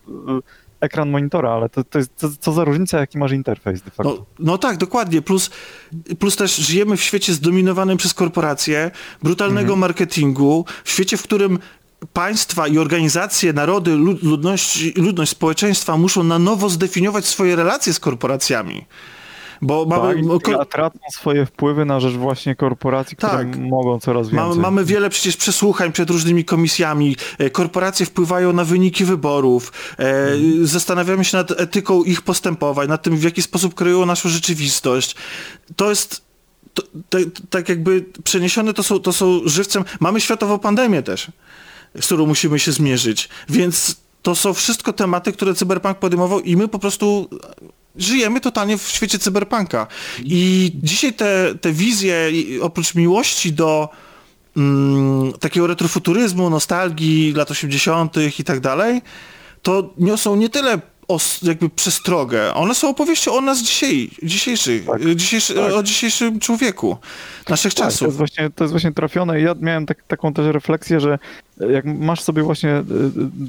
ekran monitora, ale to, to jest co, co, za różnica, jaki masz interfejs de facto. No, no, tak, dokładnie. Plus, plus też żyjemy w świecie zdominowanym przez korporacje, brutalnego mhm. marketingu, w świecie, w którym państwa i organizacje, narody, ludność, ludność społeczeństwa muszą na nowo zdefiniować swoje relacje z korporacjami. Bo mamy, tak, tracą swoje wpływy na rzecz właśnie korporacji, które tak. mogą coraz więcej. Mamy, mamy wiele przecież przesłuchań przed różnymi komisjami. E, korporacje wpływają na wyniki wyborów. Hmm. Zastanawiamy się nad etyką ich postępowań, nad tym, w jaki sposób kreują naszą rzeczywistość. To jest to, tak jakby przeniesione to są, to są żywcem. Mamy światową pandemię też, z którą musimy się zmierzyć. Więc to są wszystko tematy, które Cyberpunk podejmował i my po prostu żyjemy totalnie w świecie cyberpunka. I dzisiaj te, te wizje, oprócz miłości do mm, takiego retrofuturyzmu, nostalgii lat 80. i tak dalej, to niosą nie tyle os, jakby przestrogę. One są opowieścią o nas dzisiaj, dzisiejszych, tak. dzisiejszy, tak. o dzisiejszym człowieku, naszych tak, czasów. To jest, właśnie, to jest właśnie trafione. Ja miałem tak, taką też refleksję, że jak masz sobie właśnie y, y,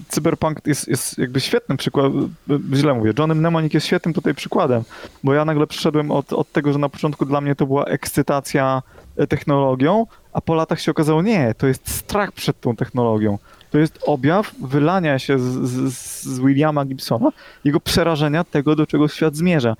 cyberpunk jest, jest jakby świetnym przykładem, źle mówię, Johnny Mnemonic jest świetnym tutaj przykładem, bo ja nagle przyszedłem od, od tego, że na początku dla mnie to była ekscytacja technologią, a po latach się okazało, nie, to jest strach przed tą technologią to jest objaw wylania się z, z, z Williama Gibsona, jego przerażenia tego, do czego świat zmierza.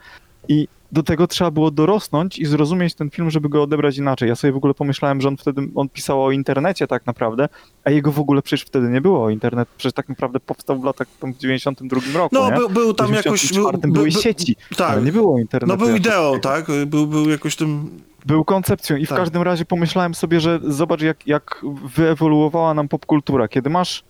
I do tego trzeba było dorosnąć i zrozumieć ten film, żeby go odebrać inaczej. Ja sobie w ogóle pomyślałem, że on wtedy, on pisał o internecie tak naprawdę, a jego w ogóle przecież wtedy nie było. Internet przecież tak naprawdę powstał w latach w 92 roku, No, był, był tam jakoś... Był, były był, sieci, tak. ale nie było internetu. No był ideą, tak? Był, był jakoś tym był koncepcją i w tak. każdym razie pomyślałem sobie, że zobacz jak, jak wyewoluowała nam popkultura. Kiedy masz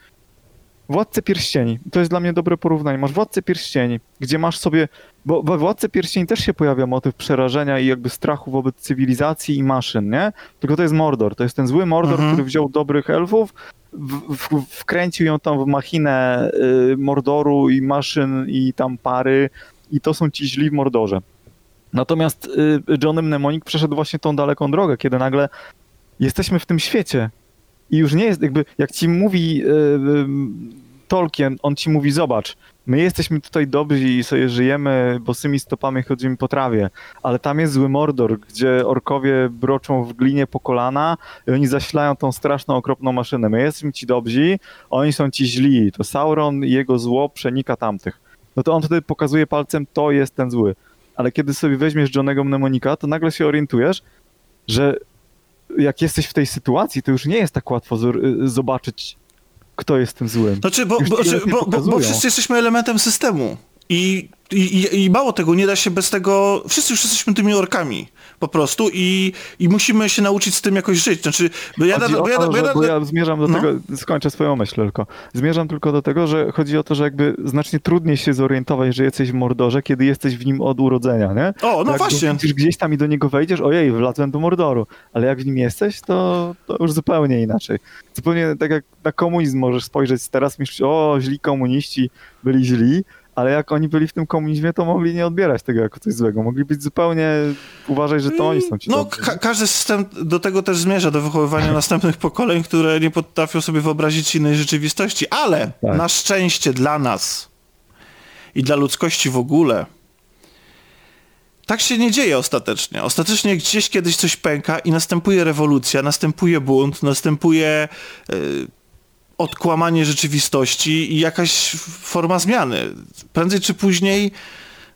Władcę Pierścieni, to jest dla mnie dobre porównanie. Masz Władcę Pierścieni, gdzie masz sobie, bo we Władcy Pierścieni też się pojawia motyw przerażenia i jakby strachu wobec cywilizacji i maszyn, nie? Tylko to jest Mordor, to jest ten zły Mordor, Mhm. który wziął dobrych elfów, w, w, wkręcił ją tam w machinę y, Mordoru i maszyn i tam pary i to są ci źli w Mordorze. Natomiast y, John Mnemonic przeszedł właśnie tą daleką drogę, kiedy nagle jesteśmy w tym świecie i już nie jest jakby, jak ci mówi y, y, Tolkien, on ci mówi, zobacz, my jesteśmy tutaj dobrzy i sobie żyjemy bosymi stopami, chodzimy po trawie, ale tam jest zły Mordor, gdzie orkowie broczą w glinie po kolana i oni zasilają tą straszną, okropną maszynę. My jesteśmy ci dobrzy, oni są ci źli. To Sauron i jego zło przenika tamtych. No to on wtedy pokazuje palcem, to jest ten zły. Ale kiedy sobie weźmiesz Johnego Mnemonika, to nagle się orientujesz, że jak jesteś w tej sytuacji, to już nie jest tak łatwo zobaczyć, kto jest tym złym. Znaczy, bo, bo, znaczy, bo, bo, bo pokazują. wszyscy jesteśmy elementem systemu. I, i, i- mało tego, nie da się bez tego. Wszyscy już jesteśmy tymi orkami po prostu i, i musimy się nauczyć z tym jakoś żyć. Znaczy, bo ja, Chodzi bo ja, to, bo ja, bo ja zmierzam do no. tego, skończę swoją myśl tylko. Zmierzam tylko do tego, że chodzi o to, że jakby znacznie trudniej się zorientować, że jesteś w Mordorze, kiedy jesteś w nim od urodzenia, nie? O, no jak właśnie. widzisz gdzieś tam i do niego wejdziesz, ojej, wlazłem do Mordoru. Ale jak w nim jesteś, to, to już zupełnie inaczej. Zupełnie tak jak na komunizm możesz spojrzeć teraz, myślisz, o, źli komuniści byli źli, ale jak oni byli w tym komunizmie, to mogli nie odbierać tego jako coś złego. Mogli być zupełnie, uważać, że to oni są ci No, ka- każdy system do tego też zmierza, do wychowywania następnych pokoleń, które nie potrafią sobie wyobrazić innej rzeczywistości. Ale Tak. na szczęście dla nas i dla ludzkości w ogóle, tak się nie dzieje ostatecznie. Ostatecznie gdzieś kiedyś coś pęka i następuje rewolucja, następuje bunt, następuje y, odkłamanie rzeczywistości i jakaś forma zmiany. Prędzej czy później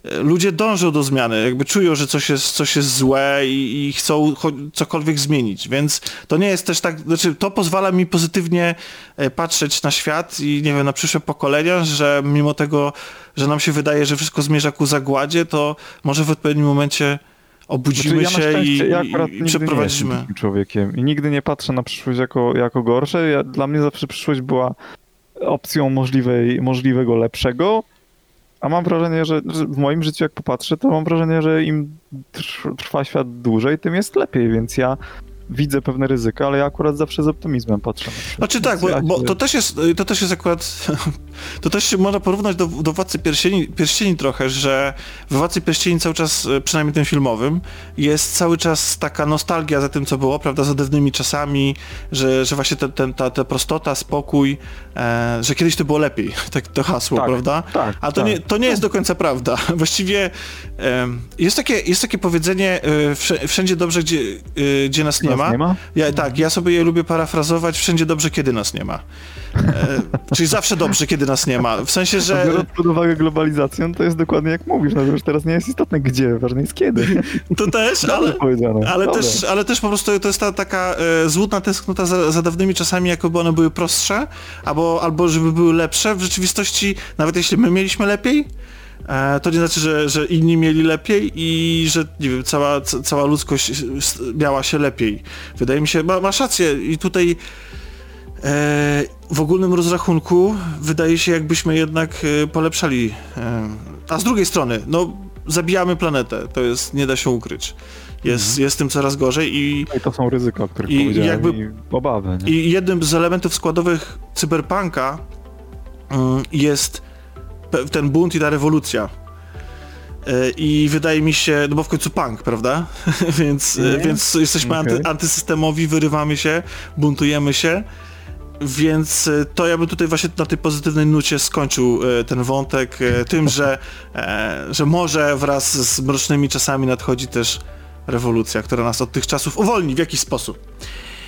e, ludzie dążą do zmiany, jakby czują, że coś jest, coś jest złe i, i chcą cokolwiek zmienić, więc to nie jest też tak, znaczy to pozwala mi pozytywnie e, patrzeć na świat i nie wiem, na przyszłe pokolenia, że mimo tego, że nam się wydaje, że wszystko zmierza ku zagładzie, to może w odpowiednim momencie obudzimy Znaczy, ja się i, ja i, przeprowadzimy. człowiekiem i nigdy nie patrzę na przyszłość jako, jako gorsze. Ja, dla mnie zawsze przyszłość była opcją możliwej, możliwego lepszego, a mam wrażenie, że, że w moim życiu jak popatrzę, to mam wrażenie, że im trw- trwa świat dłużej, tym jest lepiej, więc ja widzę pewne ryzyka, ale ja akurat zawsze z optymizmem patrzę. Znaczy tak, bo, bo to też jest, to też jest akurat, to też się można porównać do, do Władcy Pierścieni, Pierścieni trochę, że w Władcy Pierścieni cały czas, e, przynajmniej tym filmowym, jest cały czas taka nostalgia za tym, co było, prawda, za dawnymi czasami, że, że właśnie ten, ten, ta, ta prostota, spokój, e, że kiedyś to było lepiej, tak to hasło, Tak, prawda? tak, A to, tak. nie, to nie jest do końca prawda. Właściwie em, jest, takie, jest takie powiedzenie, e, wsz- wszędzie dobrze, gdzie, e, gdzie nas nie Ma. nie ma? Ja, tak, ja sobie je lubię parafrazować, wszędzie dobrze, kiedy nas nie ma. E, czyli zawsze dobrze, kiedy nas nie ma. W sensie, że... Biorąc pod uwagę globalizację, to jest dokładnie jak mówisz, no już teraz nie jest istotne gdzie, ważne jest kiedy. To też, ale... Ale Dobre. też, ale też po prostu to jest ta taka e, złudna tęsknota za, za dawnymi czasami, jakoby one były prostsze, albo, albo żeby były lepsze. W rzeczywistości, nawet jeśli my mieliśmy lepiej, to nie znaczy, że, że inni mieli lepiej i że, nie wiem, cała, ca- cała ludzkość miała się lepiej. Wydaje mi się, ma, masz rację i tutaj e, w ogólnym rozrachunku wydaje się, jakbyśmy jednak e, polepszali. E, a z drugiej strony, no, zabijamy planetę, to jest, nie da się ukryć. Jest, jest tym coraz gorzej i I to są ryzyka, o których I powiedziałem jakby- i obawy. Nie? i jednym z elementów składowych cyberpunka mm, jest ten bunt i ta rewolucja. E, I wydaje mi się, no bo w końcu punk, prawda? więc, Nie? więc jesteśmy Okej. anty, antysystemowi, wyrywamy się, buntujemy się. Więc e, to ja bym tutaj właśnie na tej pozytywnej nucie skończył ten wątek tym, że, że może wraz z mrocznymi czasami nadchodzi też rewolucja, która nas od tych czasów uwolni w jakiś sposób.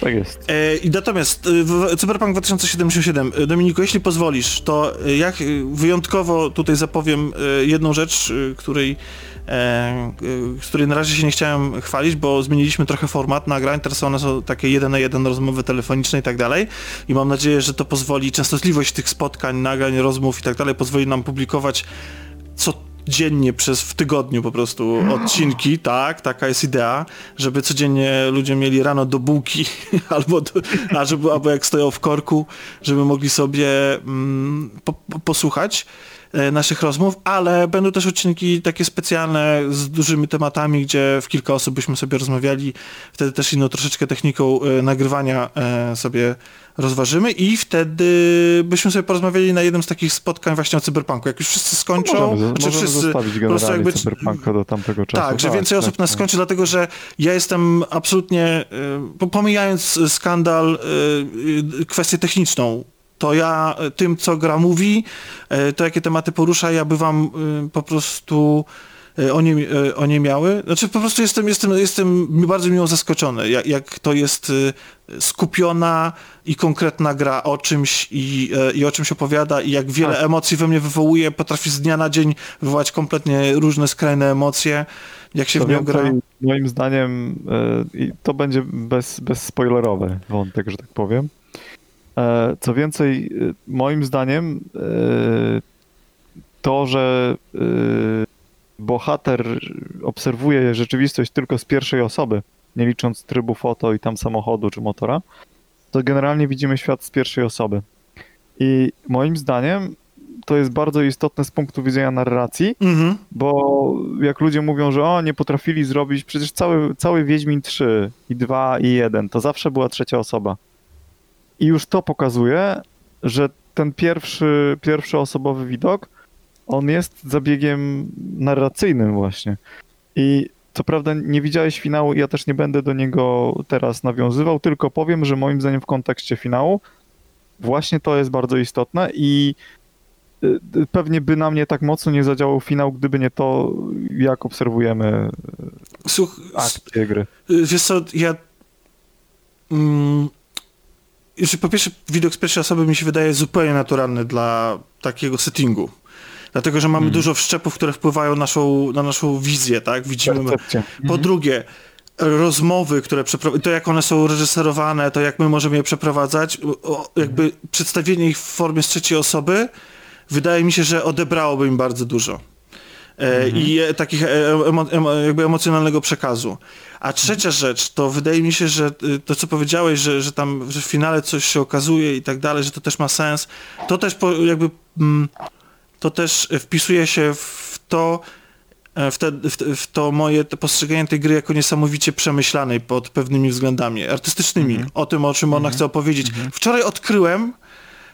Tak jest. E, natomiast e, w- Cyberpunk 2077, e, Dominiku, jeśli pozwolisz, to e, jak wyjątkowo tutaj zapowiem jedną rzecz, której, e, której na razie się nie chciałem chwalić, bo zmieniliśmy trochę format nagrań, teraz one są takie jeden na jeden rozmowy telefoniczne i tak dalej i mam nadzieję, że to pozwoli, częstotliwość tych spotkań, nagrań, rozmów i tak dalej pozwoli nam publikować co dziennie przez w tygodniu po prostu odcinki, tak, taka jest idea, żeby codziennie ludzie mieli rano do bułki albo, do, a żeby, albo jak stoją w korku, żeby mogli sobie mm, po, po, posłuchać naszych rozmów, ale będą też odcinki takie specjalne z dużymi tematami, gdzie w kilka osób byśmy sobie rozmawiali, wtedy też inną troszeczkę techniką e, nagrywania e, sobie rozważymy i wtedy byśmy sobie porozmawiali na jednym z takich spotkań właśnie o cyberpunku. Jak już wszyscy skończą, No możemy, możemy wszyscy po prostu jakby- cyberpunka do tamtego czasu. tak, że więcej osób tak, nas tak. skończy, dlatego że ja jestem absolutnie, po- pomijając skandal, kwestię techniczną, to ja y, tym, co gra mówi, y, to jakie tematy porusza, ja bywam y, po prostu o nie, o nie miały. Znaczy po prostu jestem, jestem, jestem bardzo miło zaskoczony, jak, jak to jest skupiona i konkretna gra o czymś i, i o czymś opowiada i jak wiele Tak. emocji we mnie wywołuje, potrafi z dnia na dzień wywołać kompletnie różne skrajne emocje, jak się To w nią gra. moim zdaniem, e, i to będzie bez, bezspoilerowy wątek, że tak powiem. E, Co więcej, e, moim zdaniem, e, to, że bohater obserwuje rzeczywistość tylko z pierwszej osoby, nie licząc trybu foto i tam samochodu czy motora, to generalnie widzimy świat z pierwszej osoby. I moim zdaniem to jest bardzo istotne z punktu widzenia narracji, Mhm. bo jak ludzie mówią, że o, nie potrafili zrobić, przecież cały, cały Wiedźmin 3 i 2 i 1 to zawsze była trzecia osoba. I już to pokazuje, że ten pierwszy, pierwszoosobowy widok, on jest zabiegiem narracyjnym właśnie. I co prawda nie widziałeś finału, ja też nie będę do niego teraz nawiązywał, tylko powiem, że moim zdaniem w kontekście finału właśnie to jest bardzo istotne i y, y, pewnie by na mnie tak mocno nie zadziałał finał, gdyby nie to, jak obserwujemy Słuch, akcję gry. y, wiesz co, ja... Mm, jeszcze po pierwsze, widok z pierwszej osoby mi się wydaje zupełnie naturalny dla takiego settingu. Dlatego, że mamy Mhm. dużo wszczepów, które wpływają naszą, na naszą wizję, tak? Widzimy... Percepcja. Po drugie, rozmowy, które przepro- to jak one są reżyserowane, to jak my możemy je przeprowadzać, o, jakby przedstawienie ich w formie z trzeciej osoby, wydaje mi się, że odebrałoby im bardzo dużo. E, I e, takich e, emo, emo, jakby emocjonalnego przekazu. A trzecia rzecz, to wydaje mi się, że y, to co powiedziałeś, że, że tam że w finale coś się okazuje i tak dalej, że to też ma sens, to też po, jakby mm, to też wpisuje się w to, e, w, te, w, to moje postrzeganie tej gry jako niesamowicie przemyślanej pod pewnymi względami artystycznymi, o tym, o czym ona chce opowiedzieć. Wczoraj odkryłem,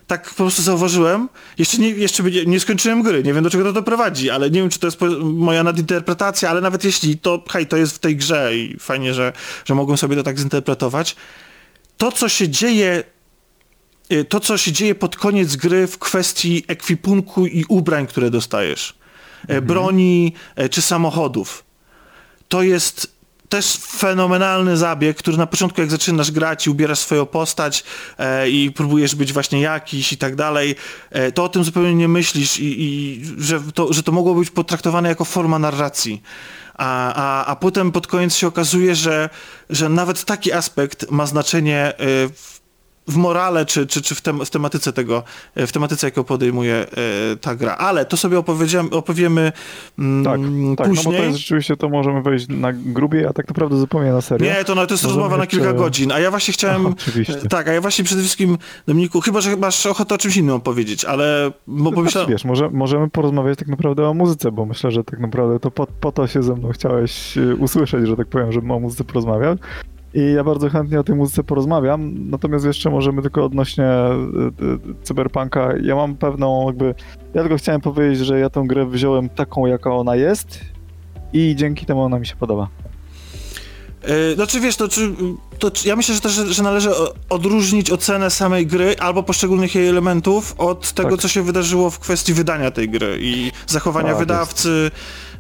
tak po prostu zauważyłem, jeszcze nie, jeszcze nie, skończyłem gry, nie wiem do czego to doprowadzi, ale nie wiem, czy to jest moja nadinterpretacja, ale nawet jeśli, to hej, to jest w tej grze i fajnie, że, że mogłem sobie to tak zinterpretować. To, co się dzieje y, to, co się dzieje pod koniec gry w kwestii ekwipunku i ubrań, które dostajesz, e, broni e, czy samochodów, to jest też fenomenalny zabieg, który na początku jak zaczynasz grać i ubierasz swoją postać e, i próbujesz być właśnie jakiś i tak dalej, e, to o tym zupełnie nie myślisz i, i że, to, że to mogło być potraktowane jako forma narracji. A, a, a potem pod koniec się okazuje, że, że nawet taki aspekt ma znaczenie e, w morale, czy, czy, czy w, tem, w tematyce tego, e, w tematyce, jaką podejmuje e, ta gra. Ale to sobie opowiemy mm, Tak, tak, no bo później. to jest rzeczywiście, to możemy wejść na grubiej, a tak naprawdę zupełnie na serio. Nie, to, no, to jest Możemy rozmowa na jeszcze- kilka godzin, a ja właśnie chciałem... Oczywiście. e, Tak, a ja właśnie przede wszystkim, Dominiku, chyba, że masz ochotę o czymś innym opowiedzieć, ale... Bo Znaczy, pomyślałem... wiesz, może, możemy porozmawiać tak naprawdę o muzyce, bo myślę, że tak naprawdę to po, po to się ze mną chciałeś y, usłyszeć, że tak powiem, żebym o muzyce porozmawiał. I ja bardzo chętnie o tej muzyce porozmawiam, natomiast jeszcze możemy tylko odnośnie y, y, cyberpunka. Ja mam pewną jakby... Ja tylko chciałem powiedzieć, że ja tę grę wziąłem taką, jaka ona jest i dzięki temu ona mi się podoba. E, Znaczy wiesz, to, czy, to czy, ja myślę, że też, że, że należy odróżnić ocenę samej gry albo poszczególnych jej elementów od tego, Tak. co się wydarzyło w kwestii wydania tej gry i zachowania Tak, wydawcy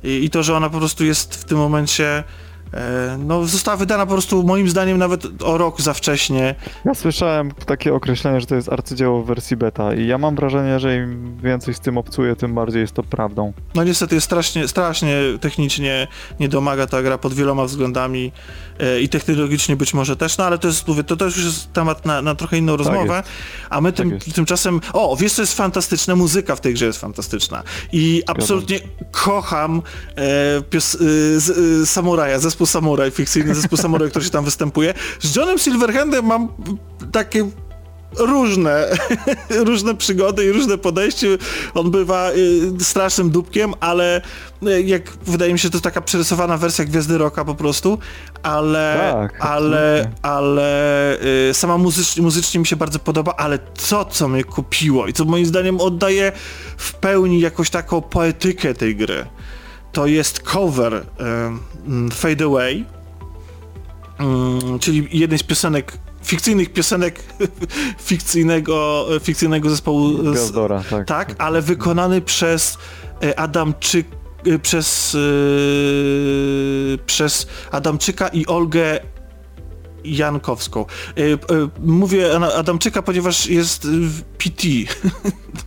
i, i to, że ona po prostu jest w tym momencie no, została wydana po prostu moim zdaniem nawet o rok za wcześnie. Ja słyszałem takie określenie, że to jest arcydzieło w wersji beta i ja mam wrażenie, że im więcej z tym obcuję, tym bardziej jest to prawdą. No niestety jest strasznie, strasznie technicznie nie domaga ta gra pod wieloma względami e, i technologicznie być może też, no ale to jest, mówię, to, to już jest temat na, na trochę inną rozmowę, a my tym, tymczasem, o, wiesz co jest fantastyczne? Muzyka w tej grze jest fantastyczna. I absolutnie kocham e, pios, e, z, e, Samuraja, zespół Samuraj, fikcyjny zespół Samuraj, który się tam występuje. Z Johnem Silverhandem mam takie różne, różne przygody i różne podejście. On bywa y, strasznym dupkiem, ale y, jak wydaje mi się, to taka przerysowana wersja Gwiazdy Roka po prostu, ale, tak, ale, ale y, sama muzycznie, muzycznie mi się bardzo podoba, ale to, co mnie kupiło i co moim zdaniem oddaje w pełni jakąś taką poetykę tej gry, to jest cover y, Fade Away, y, czyli jednej z piosenek fikcyjnych piosenek fikcyjnego, fikcyjnego zespołu. Gwiazdora, tak. Tak, ale wykonany przez e, Adamczyk, e, przez, yy, przez Adamczyka i Olgę Jankowską. Mówię Adamczyka, ponieważ jest w PT.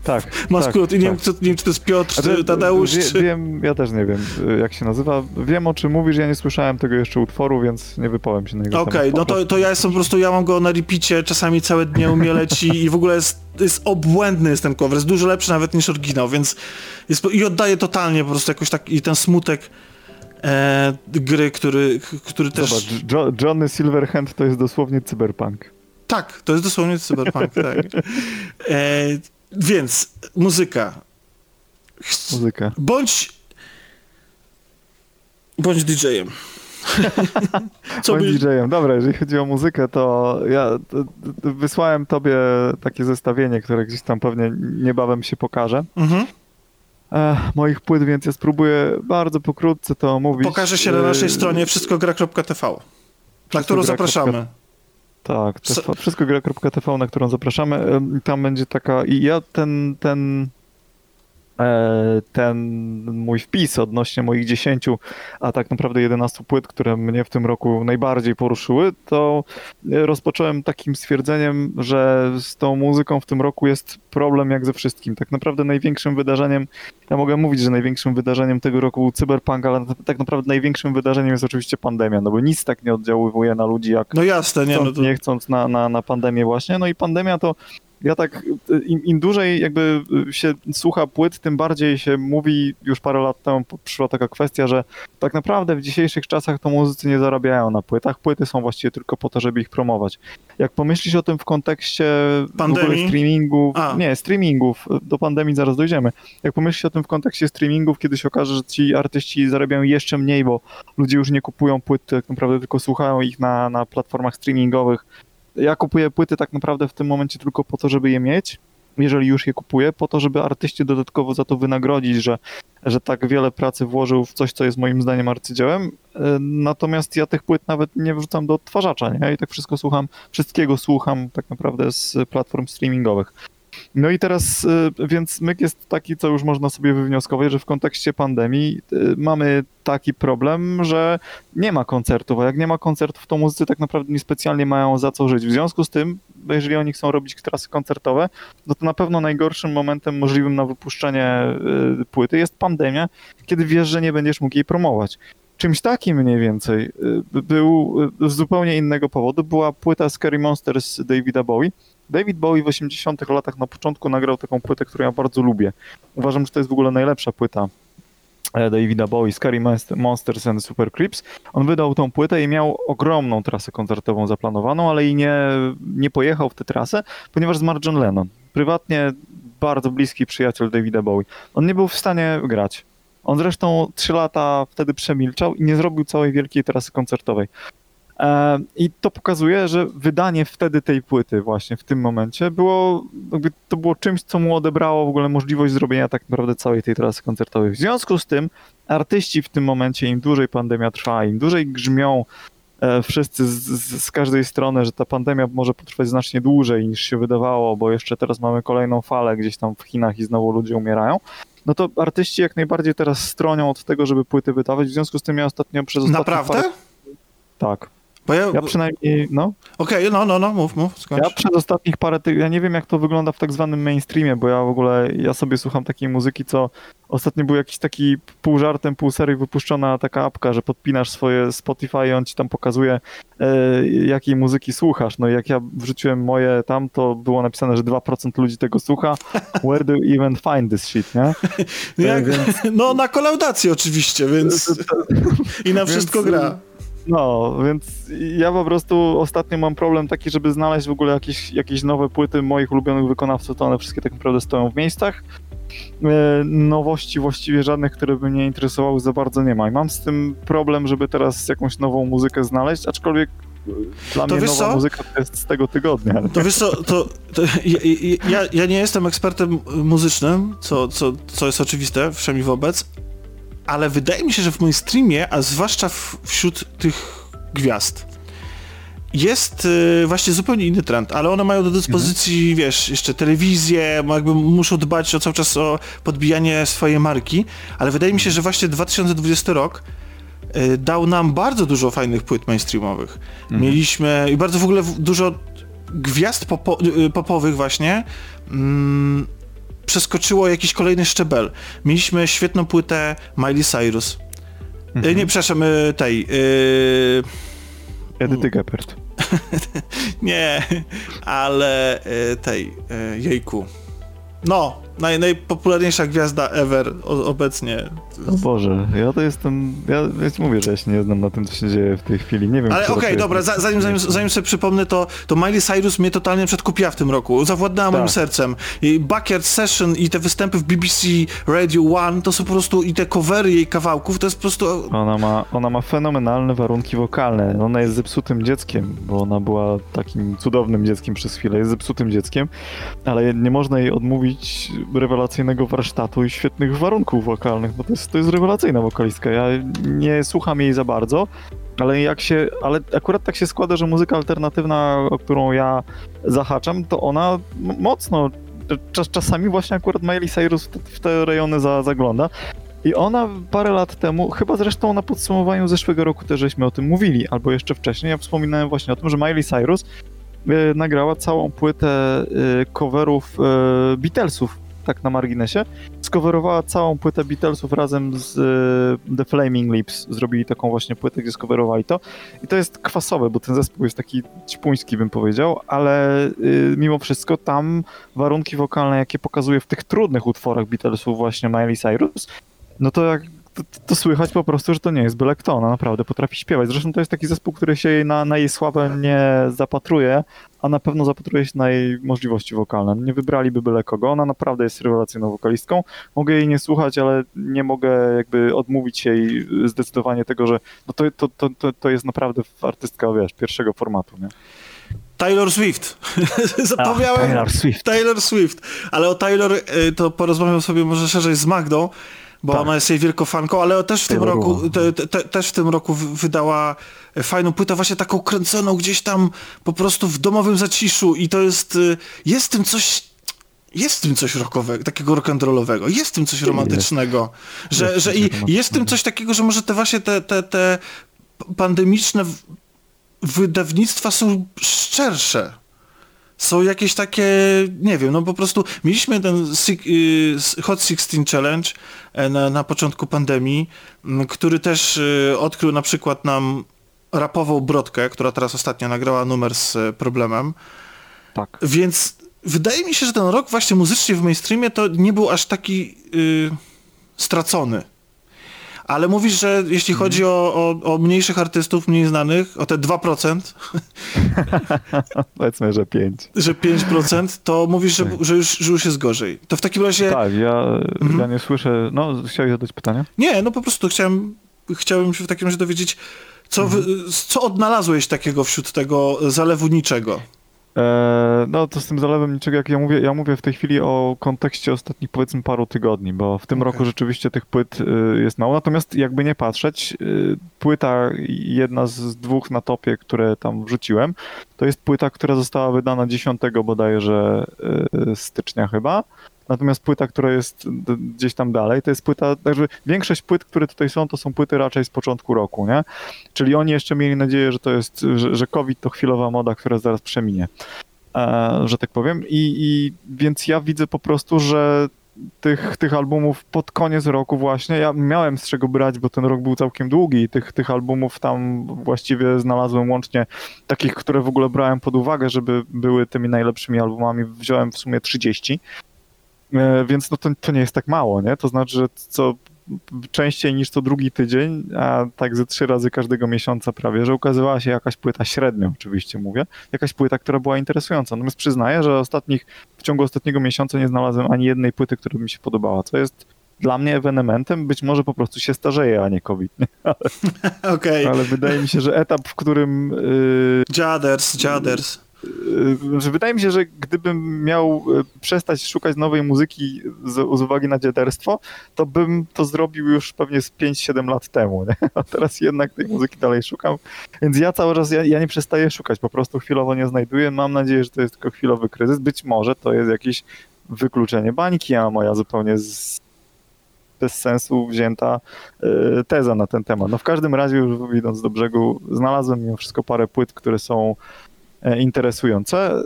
Tak. Ma tak, skrót i nie, tak. wiem, nie wiem, czy to jest Piotr, czy Tadeusz, wie, czy... Wiem, ja też nie wiem, jak się nazywa. Wiem, o czym mówisz, ja nie słyszałem tego jeszcze utworu, więc nie wypowiem się na jego Okej, okay, no to, to ja jestem po prostu, ja mam go na repicie, czasami całe dnie u mnie leci i w ogóle jest, jest obłędny jest ten cover, jest dużo lepszy nawet niż oryginał, więc jest, i oddaje totalnie po prostu jakoś tak, i ten smutek e, gry, który, który też... Zobacz, jo Johnny Silverhand to jest dosłownie cyberpunk. Tak, to jest dosłownie cyberpunk, tak. E, więc muzyka. Muzyka. Bądź bądź DJ-em. Co bądź by... DJ-em. Dobra, jeżeli chodzi o muzykę, to ja wysłałem tobie takie zestawienie, które gdzieś tam pewnie niebawem się pokaże. Mhm. Moich płyt, więc ja spróbuję bardzo pokrótce to omówić. Pokaże się na naszej stronie wszystkogra.tv, na którą zapraszamy. Tak, TV, wszystko gra.tv, na którą zapraszamy. Tam będzie taka. I ja ten, ten ten mój wpis odnośnie moich 10, a tak naprawdę 11 płyt, które mnie w tym roku najbardziej poruszyły, to rozpocząłem takim stwierdzeniem, że z tą muzyką w tym roku jest problem jak ze wszystkim. Tak naprawdę największym wydarzeniem, ja mogę mówić, że największym wydarzeniem tego roku był cyberpunk, ale tak naprawdę największim wydarzeniem jest oczywiście pandemia, no bo nic tak nie oddziaływuje na ludzi jak no jasne, nie, no to... nie chcąc na, na, na pandemię właśnie. No i pandemia to ja tak, im, im, dłużej jakby się słucha płyt, tym bardziej się mówi, już parę lat temu przyszła taka kwestia, że tak naprawdę w dzisiejszych czasach to muzycy nie zarabiają na płytach, płyty są właściwie tylko po to, żeby ich promować. Jak pomyślisz o tym w kontekście pandemii? streamingów, A. nie, streamingów, do pandemii zaraz dojdziemy. Jak pomyślisz o tym w kontekście streamingów, kiedy się okaże, że ci artyści zarabiają jeszcze mniej, bo ludzie już nie kupują płyt, tak naprawdę tylko słuchają ich na, na platformach streamingowych, ja kupuję płyty tak naprawdę w tym momencie tylko po to, żeby je mieć, jeżeli już je kupuję, po to, żeby artyści dodatkowo za to wynagrodzić, że, że tak wiele pracy włożył w coś, co jest moim zdaniem arcydziełem. E, natomiast ja tych płyt nawet nie wrzucam do odtwarzacza, nie? I tak wszystko słucham, wszystkiego słucham tak naprawdę z platform streamingowych. No i teraz, y, więc myk jest taki, co już można sobie wywnioskować, że w kontekście pandemii y, mamy taki problem, że nie ma koncertów, a jak nie ma koncertów, to muzycy tak naprawdę niespecjalnie mają za co żyć. W związku z tym, jeżeli oni chcą robić trasy koncertowe, no to na pewno najgorszym momentem możliwym na wypuszczenie y, płyty jest pandemia, kiedy wiesz, że nie będziesz mógł jej promować czymś takim mniej więcej był z zupełnie innego powodu. Była płyta Scary Monsters Davida Bowie, David Bowie w 80 latach na początku nagrał taką płytę, którą ja bardzo lubię. Uważam, że to jest w ogóle najlepsza płyta e, Davida Bowie, Scary Monsters and Super Creeps. On wydał tą płytę i miał ogromną trasę koncertową zaplanowaną, ale i nie, nie pojechał w tę trasę, ponieważ zmarł John Lennon. Prywatnie bardzo bliski przyjaciel Davida Bowie. On nie był w stanie grać. On zresztą trzy lata wtedy przemilczał i nie zrobił całej wielkiej trasy koncertowej. E, I to pokazuje, że wydanie wtedy tej płyty właśnie w tym momencie było, to było czymś, co mu odebrało w ogóle możliwość zrobienia tak naprawdę całej tej trasy koncertowej. W związku z tym artyści w tym momencie, im dłużej pandemia trwa, im dłużej grzmią e, wszyscy z, z, z, każdej strony, że ta pandemia może potrwać znacznie dłużej niż się wydawało, bo jeszcze teraz mamy kolejną falę gdzieś tam w Chinach i znowu ludzie umierają, no to artyści jak najbardziej teraz stronią od tego, żeby płyty wydawać. W związku z tym ja ostatnio przez ostatnie Naprawdę? Parę... Tak. Ja, Ja przynajmniej, no, Okej, no, no, no, mów, mów, skończ. ja przez ostatnich parę tygodni, ja nie wiem jak to wygląda w tak zwanym mainstreamie, bo ja w ogóle, ja sobie słucham takiej muzyki, co ostatnio był jakiś taki pół żartem, pół serii wypuszczona taka apka, że podpinasz swoje Spotify i on ci tam pokazuje, e, jakiej muzyki słuchasz. No i jak ja wrzuciłem moje tam, to było napisane, że 2% ludzi tego słucha. Where do you even find this shit, nie? Jak, więc- No, na kolaudację oczywiście, więc i na wszystko Więc, gra. No, więc ja po prostu ostatnio mam problem taki, żeby znaleźć w ogóle jakieś, jakieś nowe płyty moich ulubionych wykonawców, to one wszystkie tak naprawdę stoją w miejscach. E, Nowości właściwie żadnych, które by mnie interesowały za bardzo nie ma. I mam z tym problem, żeby teraz jakąś nową muzykę znaleźć, aczkolwiek e, dla To mnie nowa co? muzyka to jest z tego tygodnia. To wiesz co, to, to ja, ja, ja nie jestem ekspertem muzycznym, co, co, co jest oczywiste, wszemi wobec, ale wydaje mi się, że w moim streamie, a zwłaszcza w, wśród tych gwiazd, jest y, właśnie zupełnie inny trend, ale one mają do dyspozycji, wiesz, jeszcze telewizję, jakby muszą dbać o cały czas o podbijanie swojej marki, ale wydaje mi się, że właśnie 2020 rok y, dał nam bardzo dużo fajnych płyt mainstreamowych. Mieliśmy i bardzo w ogóle dużo gwiazd popo, y, popowych właśnie. Mm, przeskoczyło jakiś kolejny szczebel. Mieliśmy świetną płytę Miley Cyrus. Y, nie, przepraszam, y, tej... Y, Edyty Geppert. nie, ale tej, jejku. No, naj, najpopularniejsza gwiazda ever o, obecnie. O Boże, ja to jestem, ja, ja mówię, że ja się nie znam na tym, co się dzieje w tej chwili. Nie wiem, Ale okej, jest. dobra, za, zanim, zanim, zanim sobie przypomnę, to, to Miley Cyrus mnie totalnie przedkupiła w tym roku. Zawładnęła moim Tak. sercem. I Backyard Session i te występy w BBC Radio One to są po prostu, i te covery jej kawałków, to jest po prostu... Ona ma, ona ma fenomenalne warunki wokalne. Ona jest zepsutym dzieckiem, bo ona była takim cudownym dzieckiem przez chwilę. Jest zepsutym dzieckiem, ale nie można jej odmówić rewelacyjnego warsztatu i świetnych warunków wokalnych, bo to jest, to jest rewelacyjna wokalistka. Ja nie słucham jej za bardzo, ale jak się, ale akurat tak się składa, że muzyka alternatywna, o którą ja zahaczam, to ona mocno czas, czasami właśnie akurat Miley Cyrus w te, w te rejony za, zagląda. I ona parę lat temu, chyba zresztą na podsumowaniu zeszłego roku też żeśmy o tym mówili, albo jeszcze wcześniej, ja wspominałem właśnie o tym, że Miley Cyrus e, nagrała całą płytę e, coverów e, Beatlesów, tak na marginesie. Skowerowała całą płytę Beatlesów razem z e, The Flaming Lips. Zrobili taką właśnie płytę, gdzie skowerowali to. I to jest kwasowe, bo ten zespół jest taki ćpuński, bym powiedział, ale e, mimo wszystko tam warunki wokalne, jakie pokazuje w tych trudnych utworach Beatlesów właśnie Miley Cyrus, no to jak to, to słychać po prostu, że to nie jest byle kto, ona naprawdę potrafi śpiewać. Zresztą to jest taki zespół, który się na, na jej sławę nie zapatruje, a na pewno zapatruje się na jej możliwości wokalne. Nie wybraliby byle kogo, ona naprawdę jest rewelacyjną wokalistką. Mogę jej nie słuchać, ale nie mogę jakby odmówić jej zdecydowanie tego, że no to, to, to, to, to jest naprawdę artystka, wiesz, pierwszego formatu, nie? Taylor Swift. Zapomniałem. Ach, Taylor Swift. Taylor Swift. Ale o Taylor y, to porozmawiam sobie może szerzej z Magdą, bo Tak. ona jest jej wielką fanką, ale też w tym roku, te, te, te, też w tym roku wy- wydała fajną płytę, właśnie taką kręconą gdzieś tam po prostu w domowym zaciszu i to jest, y, jest w tym coś, jest w tym coś rockowego, takiego rock'n'rollowego, jest w tym coś romantycznego, że, Jest że i jest w tym coś takiego, że może te właśnie te, te, te pandemiczne wydawnictwa są szczersze. Są jakieś takie, nie wiem, no po prostu mieliśmy ten y, Hot 16 Challenge e, na, na początku pandemii, który też y, odkrył na przykład nam rapową Brodkę, która teraz ostatnio nagrała numer z e, problemem. Tak. Więc wydaje mi się, że ten rok właśnie muzycznie w mainstreamie to nie był aż taki y, stracony. Ale mówisz, że jeśli Mhm. chodzi o, o, o mniejszych artystów, mniej znanych, o te 2%, Powiedzmy, że pięć. że 5%, to mówisz, że, że, już, że już jest gorzej. To w takim razie... Tak, ja, Mhm. ja nie słyszę. No, chciałeś zadać pytanie? Nie, no po prostu chciałem, chciałem się w takim razie dowiedzieć, co, Mhm. co odnalazłeś takiego wśród tego zalewu niczego? Eee, no to z tym zalewem niczego, jak ja mówię, ja mówię w tej chwili o kontekście ostatnich powiedzmy paru tygodni, bo w tym Okej. roku rzeczywiście tych płyt y, jest mało, natomiast jakby nie patrzeć, y, płyta jedna z dwóch na topie, które tam wrzuciłem, to jest płyta, która została wydana 10 bodajże y, stycznia chyba Natomiast płyta, która jest gdzieś tam dalej, to jest płyta, także większość płyt, które tutaj są, to są płyty raczej z początku roku, nie? Czyli oni jeszcze mieli nadzieję, że to jest, że, że COVID to chwilowa moda, która zaraz przeminie, e, że tak powiem. I, I więc ja widzę po prostu, że tych, tych albumów pod koniec roku właśnie, ja miałem z czego brać, bo ten rok był całkiem długi i tych, tych albumów tam właściwie znalazłem łącznie takich, które w ogóle brałem pod uwagę, żeby były tymi najlepszymi albumami, wziąłem w sumie 30, e, więc no to, to nie jest tak mało, nie? To znaczy, że co częściej niż co drugi tydzień, a tak ze trzy razy każdego miesiąca prawie, że ukazywała się jakaś płyta średnio, oczywiście mówię, jakaś płyta, która była interesująca. Natomiast przyznaję, że ostatnich, w ciągu ostatniego miesiąca nie znalazłem ani jednej płyty, która by mi się podobała, co jest dla mnie ewenementem, być może po prostu się starzeje, a nie COVID. Ale, okay. ale wydaje mi się, że etap, w którym... Yy, Jaders, Jaders że wydaje mi się, że gdybym miał y, przestać szukać nowej muzyki z, z uwagi na dziaderstwo, to bym to zrobił już pewnie z 5-7 lat temu, nie? a teraz jednak tej muzyki dalej szukam, więc ja cały czas, ja, ja nie przestaję szukać, po prostu chwilowo nie znajduję, mam nadzieję, że to jest tylko chwilowy kryzys, być może to jest jakieś wykluczenie bańki, a moja zupełnie z, bez sensu wzięta y, teza na ten temat. No w każdym razie, już idąc do brzegu, znalazłem mimo wszystko parę płyt, które są interesujące. E,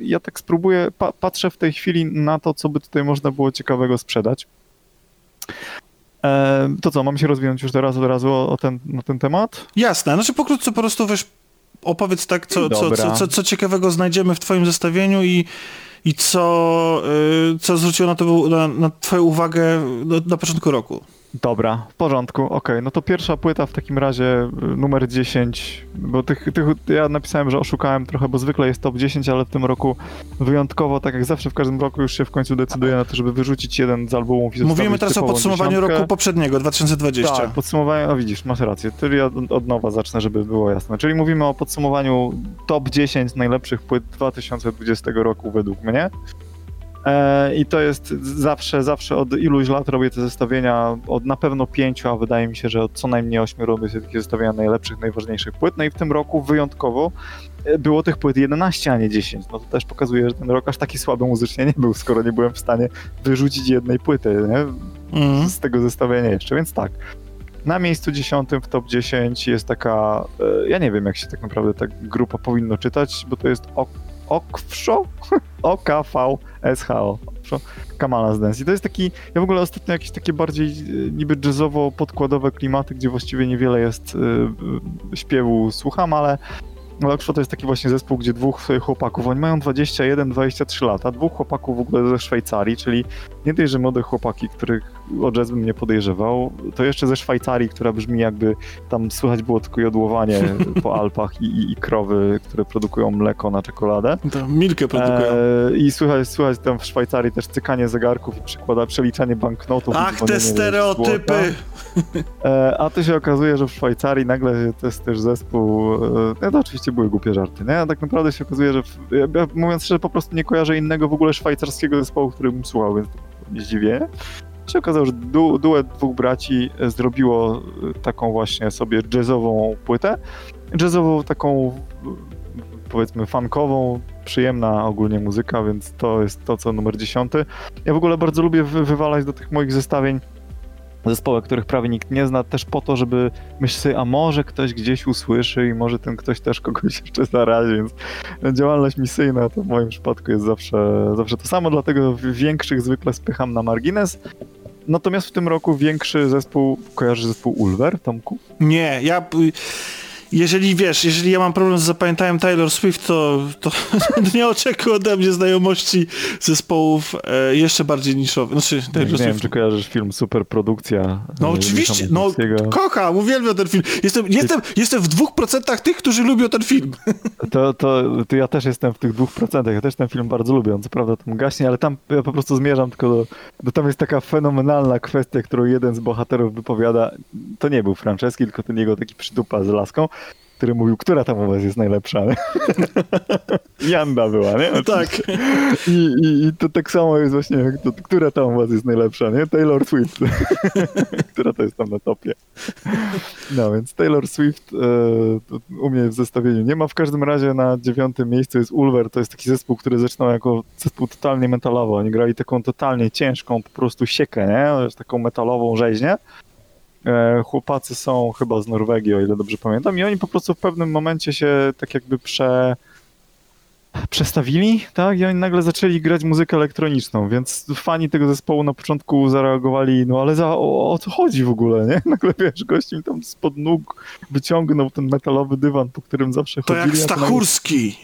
ja tak spróbuję, pa patrzę w tej chwili na to, co by tutaj można było ciekawego sprzedać. E, to co, mam się rozwinąć już teraz od razu o ten, na ten temat? Jasne, znaczy pokrótce po prostu weź opowiedz tak, co, co, co, co, ciekawego znajdziemy w twoim zestawieniu i, i co, co zwróciło na, to, na, na twoją uwagę na, na początku roku. Dobra, w porządku, okej. Okay. No to pierwsza płyta w takim razie y, numer 10, bo tych, tych ja napisałem, że oszukałem trochę, bo zwykle jest top 10, ale w tym roku wyjątkowo, tak jak zawsze w każdym roku już się w końcu decyduję na to, żeby wyrzucić jeden z albumów i Mówimy teraz o podsumowaniu dziesiątkę. roku poprzedniego, 2020. Tak, podsumowanie, no widzisz, masz rację, czyli od, od nowa zacznę, żeby było jasne. Czyli mówimy o podsumowaniu top 10 najlepszych płyt 2020 roku według mnie. E, I to jest zawsze, zawsze od iluś lat robię te zestawienia, od na pewno pięciu, a wydaje mi się, że od co najmniej ośmiu robię sobie takie zestawienia najlepszych, najważniejszych płyt. No i w tym roku wyjątkowo e, było tych płyt 11, a nie 10. No to też pokazuje, że ten rok aż taki słaby muzycznie nie był, skoro nie byłem w stanie wyrzucić jednej płyty nie? Mm. z tego zestawienia jeszcze, więc tak. Na miejscu dziesiątym w top 10 jest taka, e, ja nie wiem jak się tak naprawdę ta grupa powinno czytać, bo to jest Okwszo? O-K-V-S-H-O. Kamala z Dance. I to jest taki, ja w ogóle ostatnio jakieś takie bardziej e, niby jazzowo-podkładowe klimaty, gdzie właściwie niewiele jest y, śpiewu słucham, ale Lepszo to jest taki właśnie zespół, gdzie dwóch chłopaków, oni mają 21-23 lata, dwóch chłopaków w ogóle ze Szwajcarii, czyli nie dość, że młode chłopaki, których o jazz bym nie podejrzewał, to jeszcze ze Szwajcarii, która brzmi jakby tam słychać było tylko jodłowanie po Alpach i, i, i, krowy, które produkują mleko na czekoladę. To milkę produkują. E, I słychać, słychać tam w Szwajcarii też cykanie zegarków i przykłada przeliczanie banknotów. Ach, te stereotypy! E, a to się okazuje, że w Szwajcarii nagle to jest też zespół, e, to oczywiście były głupie żarty, nie? A tak naprawdę się okazuje, że w, ja, mówiąc szczerze, po prostu nie kojarzę innego w ogóle szwajcarskiego zespołu, który bym słuchał, więc nie zdziwię. Się okazało, że du duet dwóch braci zrobiło taką właśnie sobie jazzową płytę. Jazzową taką powiedzmy funkową, przyjemna ogólnie muzyka, więc to jest to, co numer dziesiąty. Ja w ogóle bardzo lubię wywalać do tych moich zestawień zespoły, których prawie nikt nie zna, też po to, żeby myśleć sobie, a może ktoś gdzieś usłyszy i może ten ktoś też kogoś jeszcze zarazi, więc działalność misyjna to w moim przypadku jest zawsze, zawsze to samo, dlatego większych zwykle spycham na margines. Natomiast w tym roku większy zespół, kojarzy zespół Ulver, Tomku? Nie, ja jeżeli wiesz, jeżeli ja mam problem z zapamiętaniem Taylor Swift, to, to nie oczekuj ode mnie znajomości zespołów e, jeszcze bardziej niszowych. Znaczy, Taylor nie, Swift. wiem, czy kojarzysz film Superprodukcja. No oczywiście, no kocham, uwielbiam ten film. Jestem, jestem, jestem w dwóch procentach tych, którzy lubią ten film. To, to, to ja też jestem w tych dwóch procentach. Ja też ten film bardzo lubię. On co prawda tam gaśnie, ale tam ja po prostu zmierzam tylko do, do tam jest taka fenomenalna kwestia, którą jeden z bohaterów wypowiada. To nie był Franceski, tylko ten jego taki przytupa z laską który mówił, która tam u was jest najlepsza. Janda była, nie? Tak. I, i, I to tak samo jest właśnie, to, która tam u was jest najlepsza, nie? Taylor Swift. która to jest tam na topie. No więc Taylor Swift e, u mnie w zestawieniu nie ma. W każdym razie na dziewiątym miejscu jest Ulver. To jest taki zespół, który zaczynał jako zespół totalnie metalowy. Oni grali taką totalnie ciężką po prostu siekę, nie? Taką metalową rzeźnię. E, chłopacy są chyba z Norwegii, o ile dobrze pamiętam, i oni po prostu w pewnym momencie się tak jakby prze, przestawili, tak? I oni nagle zaczęli grać muzykę elektroniczną, więc fani tego zespołu na początku zareagowali, no ale za, o, o co chodzi w ogóle, nie? Nagle wiesz, gość im tam spod nóg wyciągnął ten metalowy dywan, po którym zawsze To chodzili. jak to Stachurski.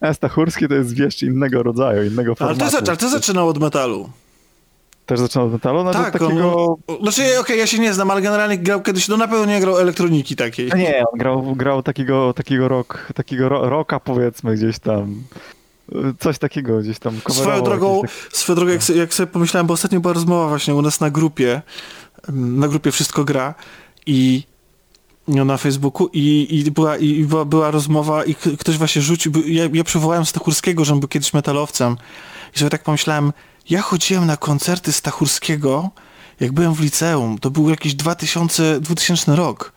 nagle- Stachurski to jest wiesz innego rodzaju, innego Ale formatu. ty, zac- ale ty zaczynał od metalu. Też zaczynał od metalu? No Tak, takiego... on, znaczy okej, ja się nie znam, ale generalnie grał kiedyś, no na pewno nie grał elektroniki takiej. Nie, on grał, grał takiego, takiego rock, takiego ro, rocka powiedzmy gdzieś tam. Coś takiego gdzieś tam Swoją drogą, tak- swoją drogą jak, jak sobie pomyślałem, bo ostatnio była rozmowa właśnie u nas na grupie, na grupie Wszystko Gra i na Facebooku i, i, była, i była, była rozmowa i ktoś właśnie rzucił, ja, ja przywołałem Stachurskiego, że on był kiedyś metalowcem i sobie tak pomyślałem, ja chodziłem na koncerty Stachurskiego, jak byłem w liceum, to był jakiś 2000, 2000 rok.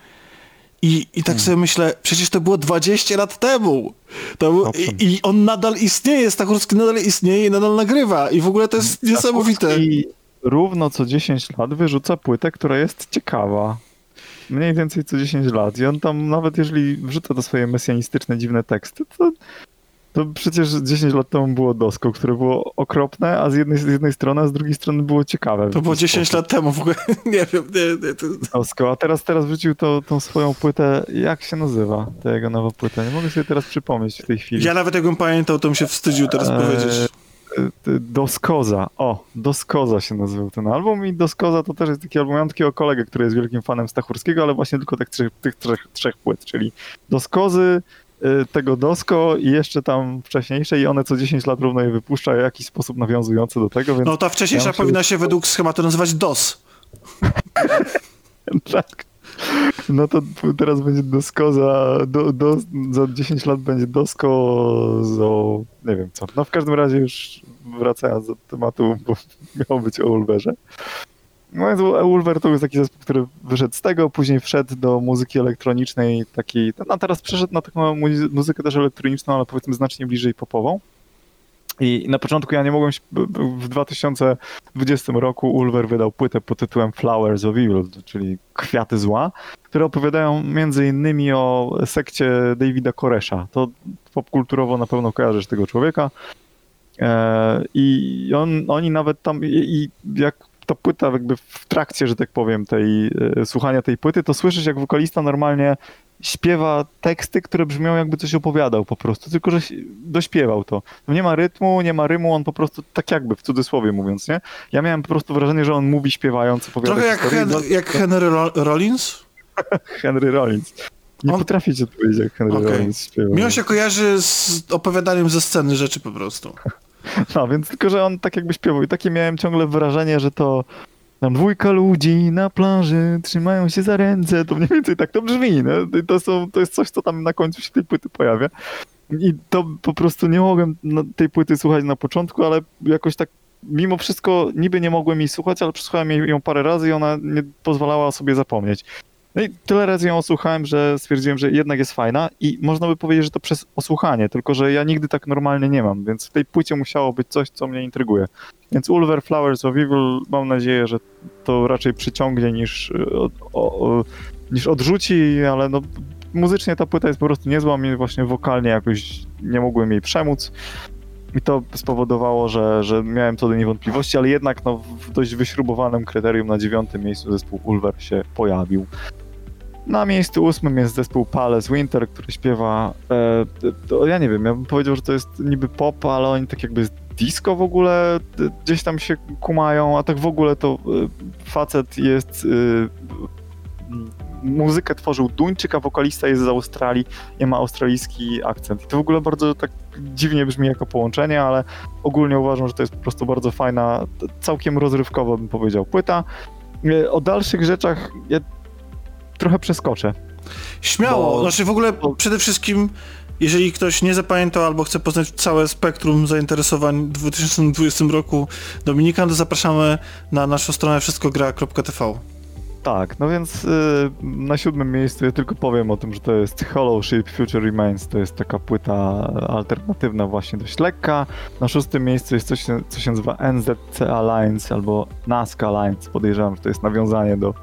I, I tak Hmm. sobie myślę, przecież to było 20 lat temu. Był, i, I on nadal istnieje, Stachurski nadal istnieje i nadal nagrywa. I w ogóle to jest niesamowite. I równo co 10 lat wyrzuca płytę, która jest ciekawa. Mniej więcej co 10 lat. I on tam, nawet jeżeli wrzuca te swoje mesjanistyczne, dziwne teksty, to, to przecież 10 lat temu było Dosko, które było okropne, a z jednej, z jednej strony, a z drugiej strony było ciekawe. To było 10 lat temu w ogóle. Nie wiem, nie, nie, to... Dosko, a teraz, teraz wrzucił to, tą swoją płytę, jak się nazywa ta jego nowa płyta? Nie mogę sobie teraz przypomnieć w tej chwili. Ja nawet jakbym pamiętał, to bym się wstydził teraz Eee, powiedzieć. y, Doskoza. O, Doskoza się nazywał ten album i Doskoza to też jest taki album. Mam takiego kolegę, który jest wielkim fanem Stachurskiego, ale właśnie tylko tych, trzech- tych trzech, trzech płyt, czyli Doskozy, tego Dosko i jeszcze tam wcześniejsze i one co 10 lat równo je wypuszcza w jakiś sposób nawiązujący do tego, więc No ta wcześniejsza ja myślę, powinna się według schematu nazywać DOS. tak. No to teraz będzie Dosko za, do, do, za 10 lat będzie Dosko za nie wiem co. No w każdym razie już wracając do tematu, bo miało być o Ulverze. No więc to jest taki zespół, który wyszedł z tego, później wszedł do muzyki elektronicznej takiej, no teraz przeszedł na taką muzy- muzykę też elektroniczną, ale powiedzmy znacznie bliżej popową. I na początku ja nie mogłem się, w 2020 roku Ulver wydał płytę pod tytułem Flowers of Evil, czyli Kwiaty Zła, które opowiadają między innymi o sekcie Davida Koresha. To popkulturowo na pewno kojarzysz tego człowieka. E, I on, oni nawet tam, i jak ta płyta jakby w trakcie, że tak powiem, tej e, słuchania tej płyty, to słyszysz jak wokalista normalnie śpiewa teksty, które brzmią jakby coś opowiadał po prostu, tylko że dośpiewał to. Nie ma rytmu, nie ma rymu, on po prostu tak jakby, w cudzysłowie mówiąc, nie? Ja miałem po prostu wrażenie, że on mówi śpiewając, opowiada Trochę jak. Hen Bardzo- jak Henry Ro Rollins. Henry Rollins. Nie On- potrafię ci odpowiedzieć, jak Henry Okej. Rollins śpiewa. Mi on się kojarzy z opowiadaniem ze sceny rzeczy po prostu. No, więc tylko, że on tak jakby śpiewał i takie miałem ciągle wrażenie, że to tam dwójka ludzi na plaży trzymają się za ręce, to mniej więcej tak to brzmi, no. To, są, to jest coś, co tam na końcu się tej płyty pojawia. I to po prostu nie mogłem tej płyty słuchać na początku, ale jakoś tak mimo wszystko niby nie mogłem jej słuchać, ale przesłuchałem ją parę razy i ona nie pozwalała sobie zapomnieć. No i tyle razy ją osłuchałem, że stwierdziłem, że jednak jest fajna i można by powiedzieć, że to przez osłuchanie, tylko że ja nigdy tak normalnie nie mam, więc w tej płycie musiało być coś, co mnie intryguje. Więc Ulver Flowers of Evil mam nadzieję, że to raczej przyciągnie niż, y, o, o, niż odrzuci, ale no muzycznie ta płyta jest po prostu niezła, mnie właśnie wokalnie jakoś nie mogłem jej przemóc. I to spowodowało, że, że miałem co do niej wątpliwości, ale jednak no, w dość wyśrubowanym kryterium na dziewiątym miejscu zespół Ulver się pojawił. Na miejscu ósmym jest zespół Palace Winter, który śpiewa. E, to, ja nie wiem, ja bym powiedział, że to jest niby pop, ale oni tak jakby disco w ogóle e, gdzieś tam się kumają, a tak w ogóle to e, facet jest. E, muzykę tworzył Duńczyk, a wokalista jest z Australii i ma australijski akcent. I to w ogóle bardzo tak dziwnie brzmi jako połączenie, ale ogólnie uważam, że to jest po prostu bardzo fajna, całkiem rozrywkowa bym powiedział płyta. E, O dalszych rzeczach ja trochę przeskoczę. Śmiało, Bo- znaczy w ogóle przede wszystkim, jeżeli ktoś nie zapamiętał albo chce poznać całe spektrum zainteresowań w 2020 roku Dominikan, to zapraszamy na naszą stronę wszystkogra.tv. Tak, no więc y, na siódmym miejscu ja tylko powiem o tym, że to jest Hollow Shape Future Remains, to jest taka płyta alternatywna właśnie dość lekka. Na szóstym miejscu jest coś, co się nazywa NZC Alliance albo Nazca Alliance, podejrzewam, że to jest nawiązanie do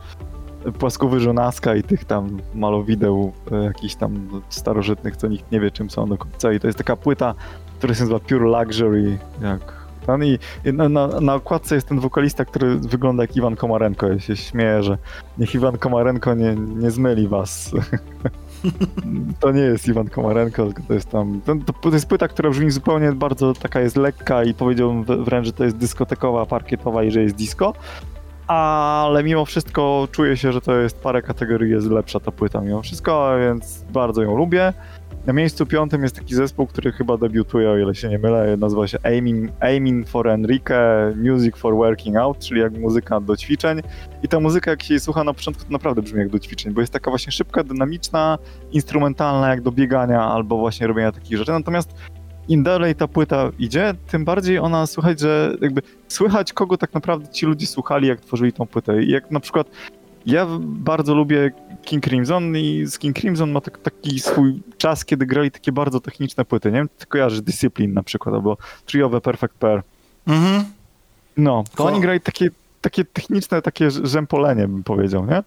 płaskowyżu Nazca i tych tam malowideł y, jakichś tam starożytnych, co nikt nie wie czym są do końca i to jest taka płyta, która się nazywa Pure Luxury, jak ten i na, na, na okładce jest ten wokalista, który wygląda jak Iwan Komarenko. Ja się śmieję, że niech Iwan Komarenko nie, nie zmyli was. to nie jest Iwan Komarenko, tylko to jest tam... To, to jest płyta, która brzmi zupełnie bardzo taka jest lekka i powiedziałbym wr- wręcz, że to jest dyskotekowa, parkietowa i że jest disco. Ale mimo wszystko czuję się, że to jest parę kategorii jest lepsza ta płyta mimo wszystko, więc bardzo ją lubię. Na miejscu piątym jest taki zespół, który chyba debiutuje, o ile się nie mylę, nazywa się Aiming, Aiming for Enrique Music for Working Out, czyli jak muzyka do ćwiczeń. I ta muzyka, jak się jej słucha na początku, to naprawdę brzmi jak do ćwiczeń, bo jest taka właśnie szybka, dynamiczna, instrumentalna, jak do biegania albo właśnie robienia takich rzeczy. Natomiast im dalej ta płyta idzie, tym bardziej ona słychać, że jakby słychać, kogo tak naprawdę ci ludzie słuchali, jak tworzyli tą płytę. I jak na przykład ja bardzo lubię King Crimson i z King Crimson ma tak, taki swój czas, kiedy grali takie bardzo techniczne płyty, nie wiem, ty kojarzysz Discipline na przykład, albo triowe Perfect Pair. Mhm. No, to oni grali takie, takie techniczne, takie rzępolenie, bym powiedział, nie?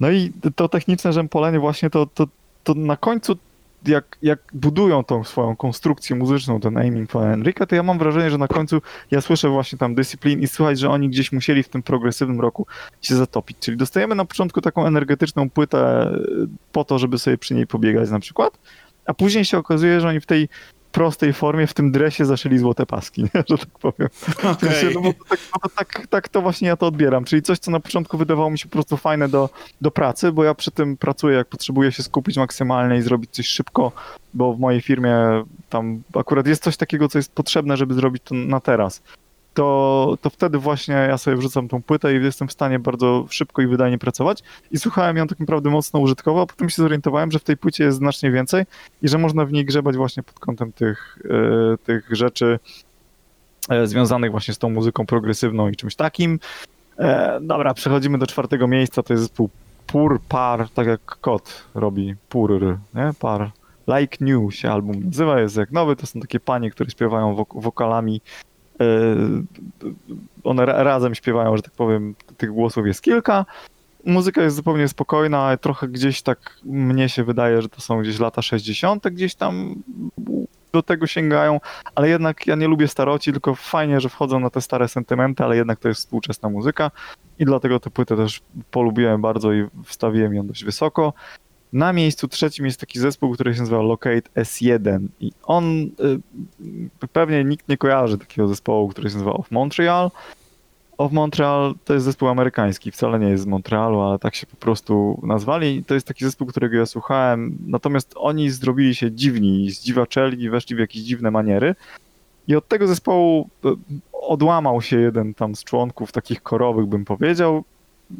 No i to techniczne rzępolenie właśnie to, to, to na końcu jak, jak budują tą swoją konstrukcję muzyczną, ten Aiming for Enrique, to ja mam wrażenie, że na końcu ja słyszę właśnie tam Discipline i słychać, że oni gdzieś musieli w tym progresywnym roku się zatopić. Czyli dostajemy na początku taką energetyczną płytę po to, żeby sobie przy niej pobiegać na przykład, a później się okazuje, że oni w tej prostej formie, w tym dresie zaczęli złote paski, nie? że tak powiem. Sensie, Okej. no tak, no to tak, tak to właśnie ja to odbieram. Czyli coś, co na początku wydawało mi się po prostu fajne do, do pracy, bo ja przy tym pracuję, jak potrzebuję się skupić maksymalnie i zrobić coś szybko, bo w mojej firmie tam akurat jest coś takiego, co jest potrzebne, żeby zrobić to na teraz. To, to wtedy właśnie ja sobie wrzucam tą płytę i jestem w stanie bardzo szybko i wydajnie pracować. I słuchałem ją tak naprawdę mocno użytkowo, a potem się zorientowałem, że w tej płycie jest znacznie więcej i że można w niej grzebać właśnie pod kątem tych, e, tych rzeczy, e, związanych właśnie z tą muzyką progresywną i czymś takim. E, dobra, przechodzimy do czwartego miejsca, to jest zespół Pur Par, tak jak kot robi Pur, nie? Par. Like New się album nazywa, jest jak nowy, to są takie panie, które śpiewają wok- wokalami one ra- razem śpiewają, że tak powiem, tych głosów jest kilka. Muzyka jest zupełnie spokojna, trochę gdzieś tak mnie się wydaje, że to są gdzieś lata 60. gdzieś tam do tego sięgają, ale jednak ja nie lubię staroci, tylko fajnie, że wchodzą na te stare sentymenty, ale jednak to jest współczesna muzyka i dlatego tę płytę też polubiłem bardzo i wstawiłem ją dość wysoko. Na miejscu trzecim jest taki zespół, który się nazywa Locate S1 i on, y, pewnie nikt nie kojarzy takiego zespołu, który się nazywa Of Montreal. Of Montreal to jest zespół amerykański, wcale nie jest z Montrealu, ale tak się po prostu nazwali. To jest taki zespół, którego ja słuchałem, natomiast oni zrobili się dziwni, zdziwaczeli weszli w jakieś dziwne maniery. I od tego zespołu y, odłamał się jeden tam z członków takich korowych, bym powiedział.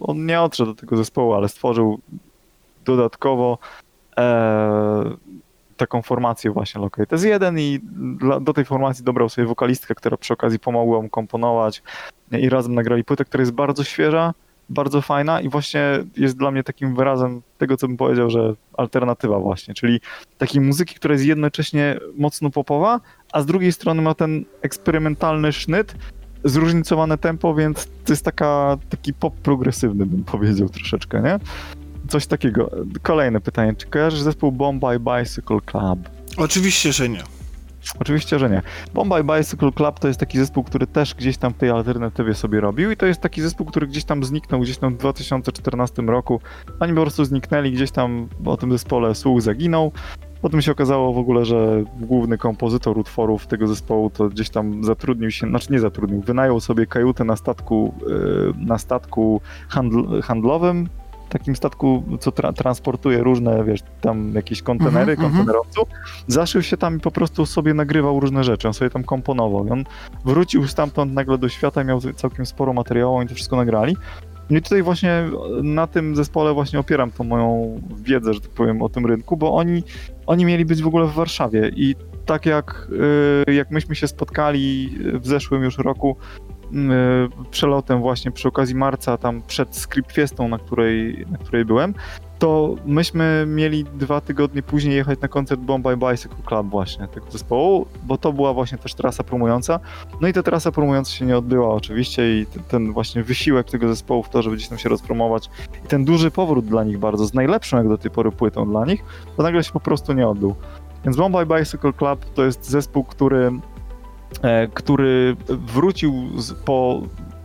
On nie odszedł do tego zespołu, ale stworzył dodatkowo e, taką formację właśnie Locate S1 i dla, do tej formacji dobrał sobie wokalistkę, która przy okazji pomogła mu komponować i razem nagrali płytę, która jest bardzo świeża, bardzo fajna i właśnie jest dla mnie takim wyrazem tego, co bym powiedział, że alternatywa właśnie, czyli takiej muzyki, która jest jednocześnie mocno popowa, a z drugiej strony ma ten eksperymentalny sznyt, zróżnicowane tempo, więc to jest taka, taki pop progresywny, bym powiedział troszeczkę, nie? Coś takiego. Kolejne pytanie. Czy kojarzysz zespół Bombay Bicycle Club? Oczywiście, że nie. Oczywiście, że nie. Bombay Bicycle Club to jest taki zespół, który też gdzieś tam w tej alternatywie sobie robił i to jest taki zespół, który gdzieś tam zniknął gdzieś tam w 2014 roku. Oni po prostu zniknęli gdzieś tam, o tym zespole słuch zaginął. Potem się okazało w ogóle, że główny kompozytor utworów tego zespołu to gdzieś tam zatrudnił się, znaczy nie zatrudnił, wynajął sobie kajutę na statku, yy, na statku handl handlowym, takim statku, co tra transportuje różne, wiesz, tam jakieś kontenery, Mhm, mhm. kontenerowców. Zaszył się tam i po prostu sobie nagrywał różne rzeczy, on sobie tam komponował. I on wrócił stamtąd nagle do świata, miał całkiem sporo materiału, oni to wszystko nagrali. No i tutaj właśnie na tym zespole właśnie opieram tą moją wiedzę, że tak powiem, o tym rynku, bo oni, oni mieli być w ogóle w Warszawie i tak jak, y, jak myśmy się spotkali w zeszłym już roku przelotem właśnie przy okazji marca, tam przed Script Fiestą, na której, na której byłem, to myśmy mieli dwa tygodnie później jechać na koncert Bombay Bicycle Club właśnie tego zespołu, bo to była właśnie też trasa promująca. No i ta trasa promująca się nie odbyła oczywiście i ten, ten właśnie wysiłek tego zespołu w to, żeby gdzieś tam się rozpromować i ten duży powrót dla nich bardzo, z najlepszą jak do tej pory płytą dla nich, to nagle się po prostu nie odbył. Więc Bombay Bicycle Club to jest zespół, który, który wrócił z, po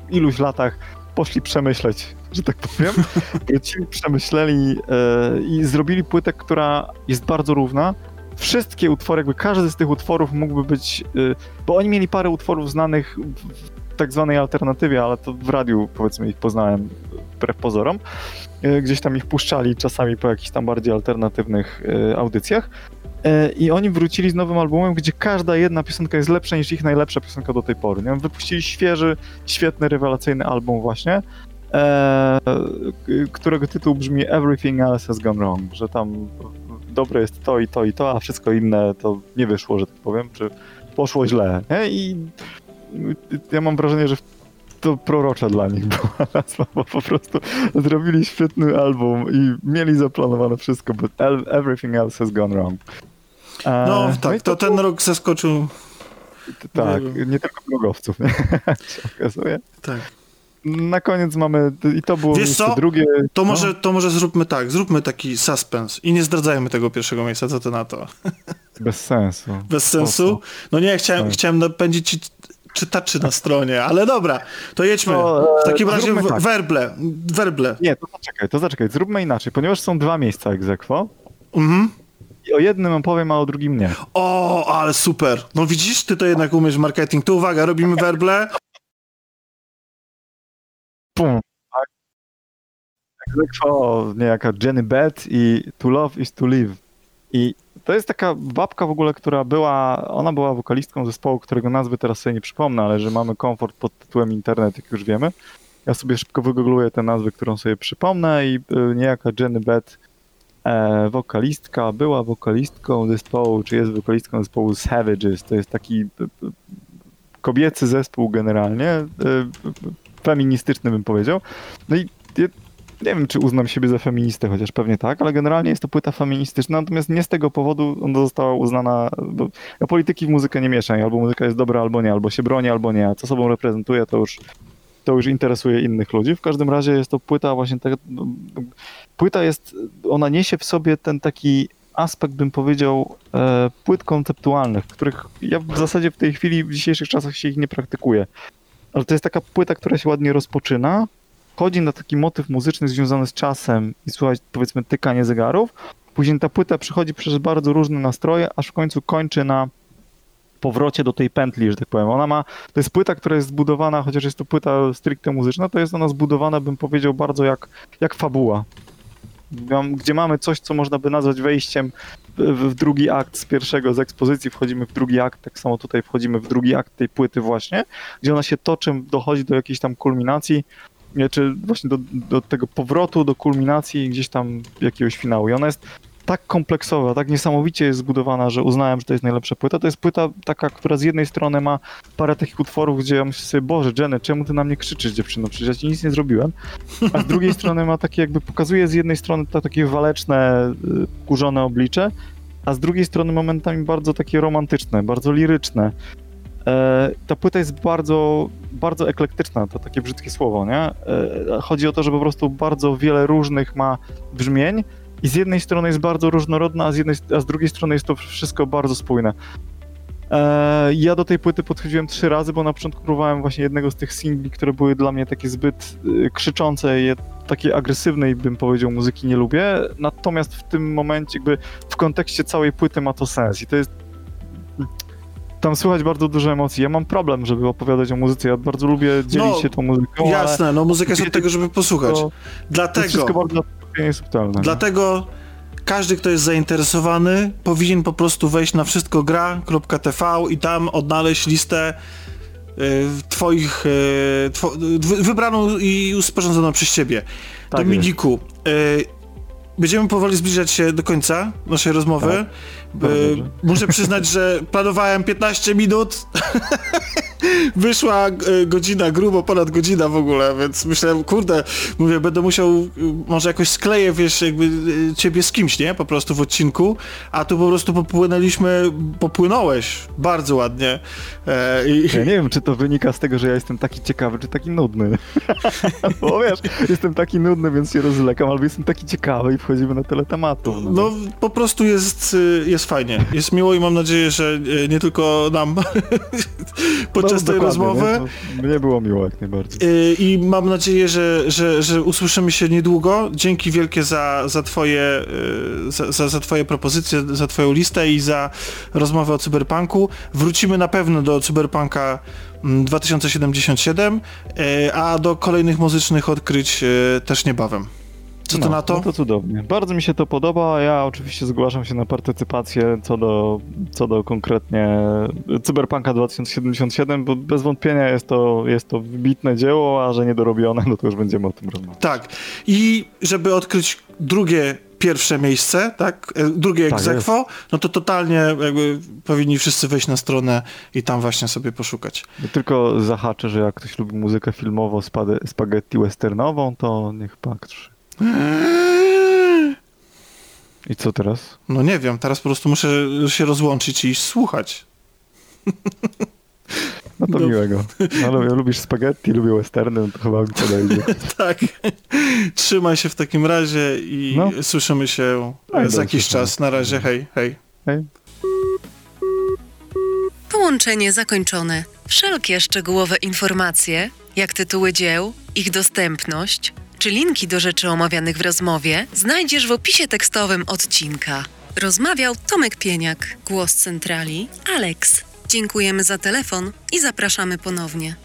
iluś latach, poszli przemyśleć, że tak powiem. Wrócili, przemyśleli e, i zrobili płytę, która jest bardzo równa. Wszystkie utwory, jakby każdy z tych utworów mógłby być, e, bo oni mieli parę utworów znanych w tak zwanej alternatywie, ale to w radiu powiedzmy ich poznałem wbrew pozorom. E, gdzieś tam ich puszczali czasami po jakichś tam bardziej alternatywnych e, audycjach. E, I oni wrócili z nowym albumem, gdzie każda jedna piosenka jest lepsza niż ich najlepsza piosenka do tej pory. Nie? Wypuścili świeży, świetny, rewelacyjny album właśnie, e, którego tytuł brzmi Everything Else Has Gone Wrong, że tam dobre jest to i to i to, a wszystko inne to nie wyszło, że tak powiem, czy poszło źle. Nie? I ja mam wrażenie, że to prorocza dla nich była bo po prostu zrobili świetny album i mieli zaplanowane wszystko, but everything else has gone wrong. E, no tak, to, to ten rok zaskoczył. Tak, nie tylko blogowców, nie? się okazuje. Tak. Na koniec mamy, i to było Wiesz co? drugie. To, no. może, to może zróbmy tak, zróbmy taki suspens i nie zdradzajmy tego pierwszego miejsca, co ty na to? Bez sensu. Bez sensu? No nie, chciałem, tak. chciałem napędzić ci czytaczy na stronie, ale dobra, to jedźmy. No, w takim razie w, tak. werble, werble. Nie, to zaczekaj, to zaczekaj, zróbmy inaczej, ponieważ są dwa miejsca egzekwo. Mhm. O jednym opowiem, a o drugim nie. O, ale super. No widzisz, ty to jednak umiesz marketing. To uwaga, robimy werble. Pum. Tak. Egzekwo niejaka Jenny Beth i To Love is to Live. I to jest taka babka w ogóle, która była, ona była wokalistką zespołu, którego nazwy teraz sobie nie przypomnę, ale że mamy komfort pod tytułem internet, jak już wiemy. Ja sobie szybko wygoogluję tę nazwę, którą sobie przypomnę i y, niejaka Jenny Beth, wokalistka, była wokalistką zespołu, czy jest wokalistką zespołu Savages. To jest taki kobiecy zespół generalnie, feministyczny bym powiedział. No i nie wiem, czy uznam siebie za feministę, chociaż pewnie tak, ale generalnie jest to płyta feministyczna, natomiast nie z tego powodu ona została uznana, bo ja polityki w muzykę nie mieszam, albo muzyka jest dobra, albo nie, albo się broni, albo nie, a co sobą reprezentuje, to już to już interesuje innych ludzi. W każdym razie jest to płyta właśnie tak, płyta jest, ona niesie w sobie ten taki aspekt, bym powiedział, e, płyt konceptualnych, których ja w zasadzie w tej chwili, w dzisiejszych czasach się ich nie praktykuję. Ale to jest taka płyta, która się ładnie rozpoczyna, wchodzi na taki motyw muzyczny związany z czasem i słuchać powiedzmy tykanie zegarów. Później ta płyta przechodzi przez bardzo różne nastroje, aż w końcu kończy na powrocie do tej pętli, że tak powiem. Ona ma, to jest płyta, która jest zbudowana, chociaż jest to płyta stricte muzyczna, to jest ona zbudowana, bym powiedział, bardzo jak, jak fabuła. Gdzie mamy coś, co można by nazwać wejściem w, drugi akt z pierwszego z ekspozycji, wchodzimy w drugi akt, tak samo tutaj wchodzimy w drugi akt tej płyty właśnie, gdzie ona się toczy, dochodzi do jakiejś tam kulminacji, czy właśnie do, do tego powrotu, do kulminacji gdzieś tam jakiegoś finału. I ona jest tak kompleksowa, tak niesamowicie jest zbudowana, że uznałem, że to jest najlepsza płyta. To jest płyta taka, która z jednej strony ma parę takich utworów, gdzie ja myślę sobie, Boże, Jenny, czemu ty na mnie krzyczysz, dziewczyno? Przecież ja ci nic nie zrobiłem. A z drugiej strony ma takie jakby, pokazuje z jednej strony to takie waleczne, y, kurzone oblicze, a z drugiej strony momentami bardzo takie romantyczne, bardzo liryczne. E, ta płyta jest bardzo, bardzo eklektyczna, to takie brzydkie słowo, nie? E, chodzi o to, że po prostu bardzo wiele różnych ma brzmień i z jednej strony jest bardzo różnorodna, a z, jednej, a z drugiej strony jest to wszystko bardzo spójne. E, ja do tej płyty podchodziłem trzy razy, bo na początku próbowałem właśnie jednego z tych singli, które były dla mnie takie zbyt krzyczące, takiej agresywnej, bym powiedział, muzyki nie lubię. Natomiast w tym momencie, jakby w kontekście całej płyty ma to sens i to jest tam słychać bardzo dużo emocji. Ja mam problem, żeby opowiadać o muzyce. Ja bardzo lubię dzielić no, się tą muzyką. Jasne, no muzyka jest od tego, żeby posłuchać. To, dlatego. To subtelne. Dlatego każdy, kto jest zainteresowany, powinien po prostu wejść na wszystko gra.tv i tam odnaleźć listę twoich, e, two, wy- wybraną i sporządzoną przez ciebie. Tak Dominiku, e, będziemy powoli zbliżać się do końca naszej rozmowy. Tak. Dobrze. muszę przyznać, że planowałem 15 minut. Wyszła e, godzina, grubo ponad godzina w ogóle, więc myślałem, kurde, mówię, będę musiał, e, może jakoś skleję, wiesz, jakby e, ciebie z kimś, nie? Po prostu w odcinku, a tu po prostu popłynęliśmy, popłynąłeś bardzo ładnie. E, i, Ja nie wiem, czy to wynika z tego, że ja jestem taki ciekawy, czy taki nudny. Bo wiesz, jestem taki nudny, więc się rozlekam, albo jestem taki ciekawy i wchodzimy na tyle tematów. No po prostu jest, jest fajnie, jest miło i mam nadzieję, że nie tylko nam podczas No, tej rozmowy. Nie? Mnie było miło jak najbardziej. Y, I mam nadzieję, że, że, że usłyszymy się niedługo. Dzięki wielkie za, za, twoje, y, za, za, za twoje propozycje, za twoją listę i za rozmowę o cyberpunku. Wrócimy na pewno do cyberpunka mm, 2077, y, a do kolejnych muzycznych odkryć też niebawem. Co ty no, na to? No to cudownie. Bardzo mi się to podoba. Ja oczywiście zgłaszam się na partycypację co do, co do konkretnie Cyberpunka 2077, bo bez wątpienia jest to, jest to wybitne dzieło, a że niedorobione, no to już będziemy o tym rozmawiać. Tak. I żeby odkryć drugie pierwsze miejsce, tak, e, drugie Tak aequo, no to totalnie jakby powinni wszyscy wejść na stronę i tam właśnie sobie poszukać. Ja Tylko zahaczę, że jak ktoś lubi muzykę filmową, spaghetti westernową, to niech patrzy. I co teraz? No nie wiem, teraz po prostu muszę się rozłączyć i iść słuchać. No to No. miłego. Ale ja lubisz spaghetti, lubię westerny, no to chyba mi podejdzie. Tak. Trzymaj się w takim razie i No. słyszymy się No za jakiś czas. Na razie, hej, hej. Hej. Połączenie zakończone. Wszelkie szczegółowe informacje, jak tytuły dzieł, ich dostępność, czy linki do rzeczy omawianych w rozmowie, znajdziesz w opisie tekstowym odcinka. Rozmawiał Tomek Pieniak, głos centrali, Alex. Dziękujemy za telefon i zapraszamy ponownie.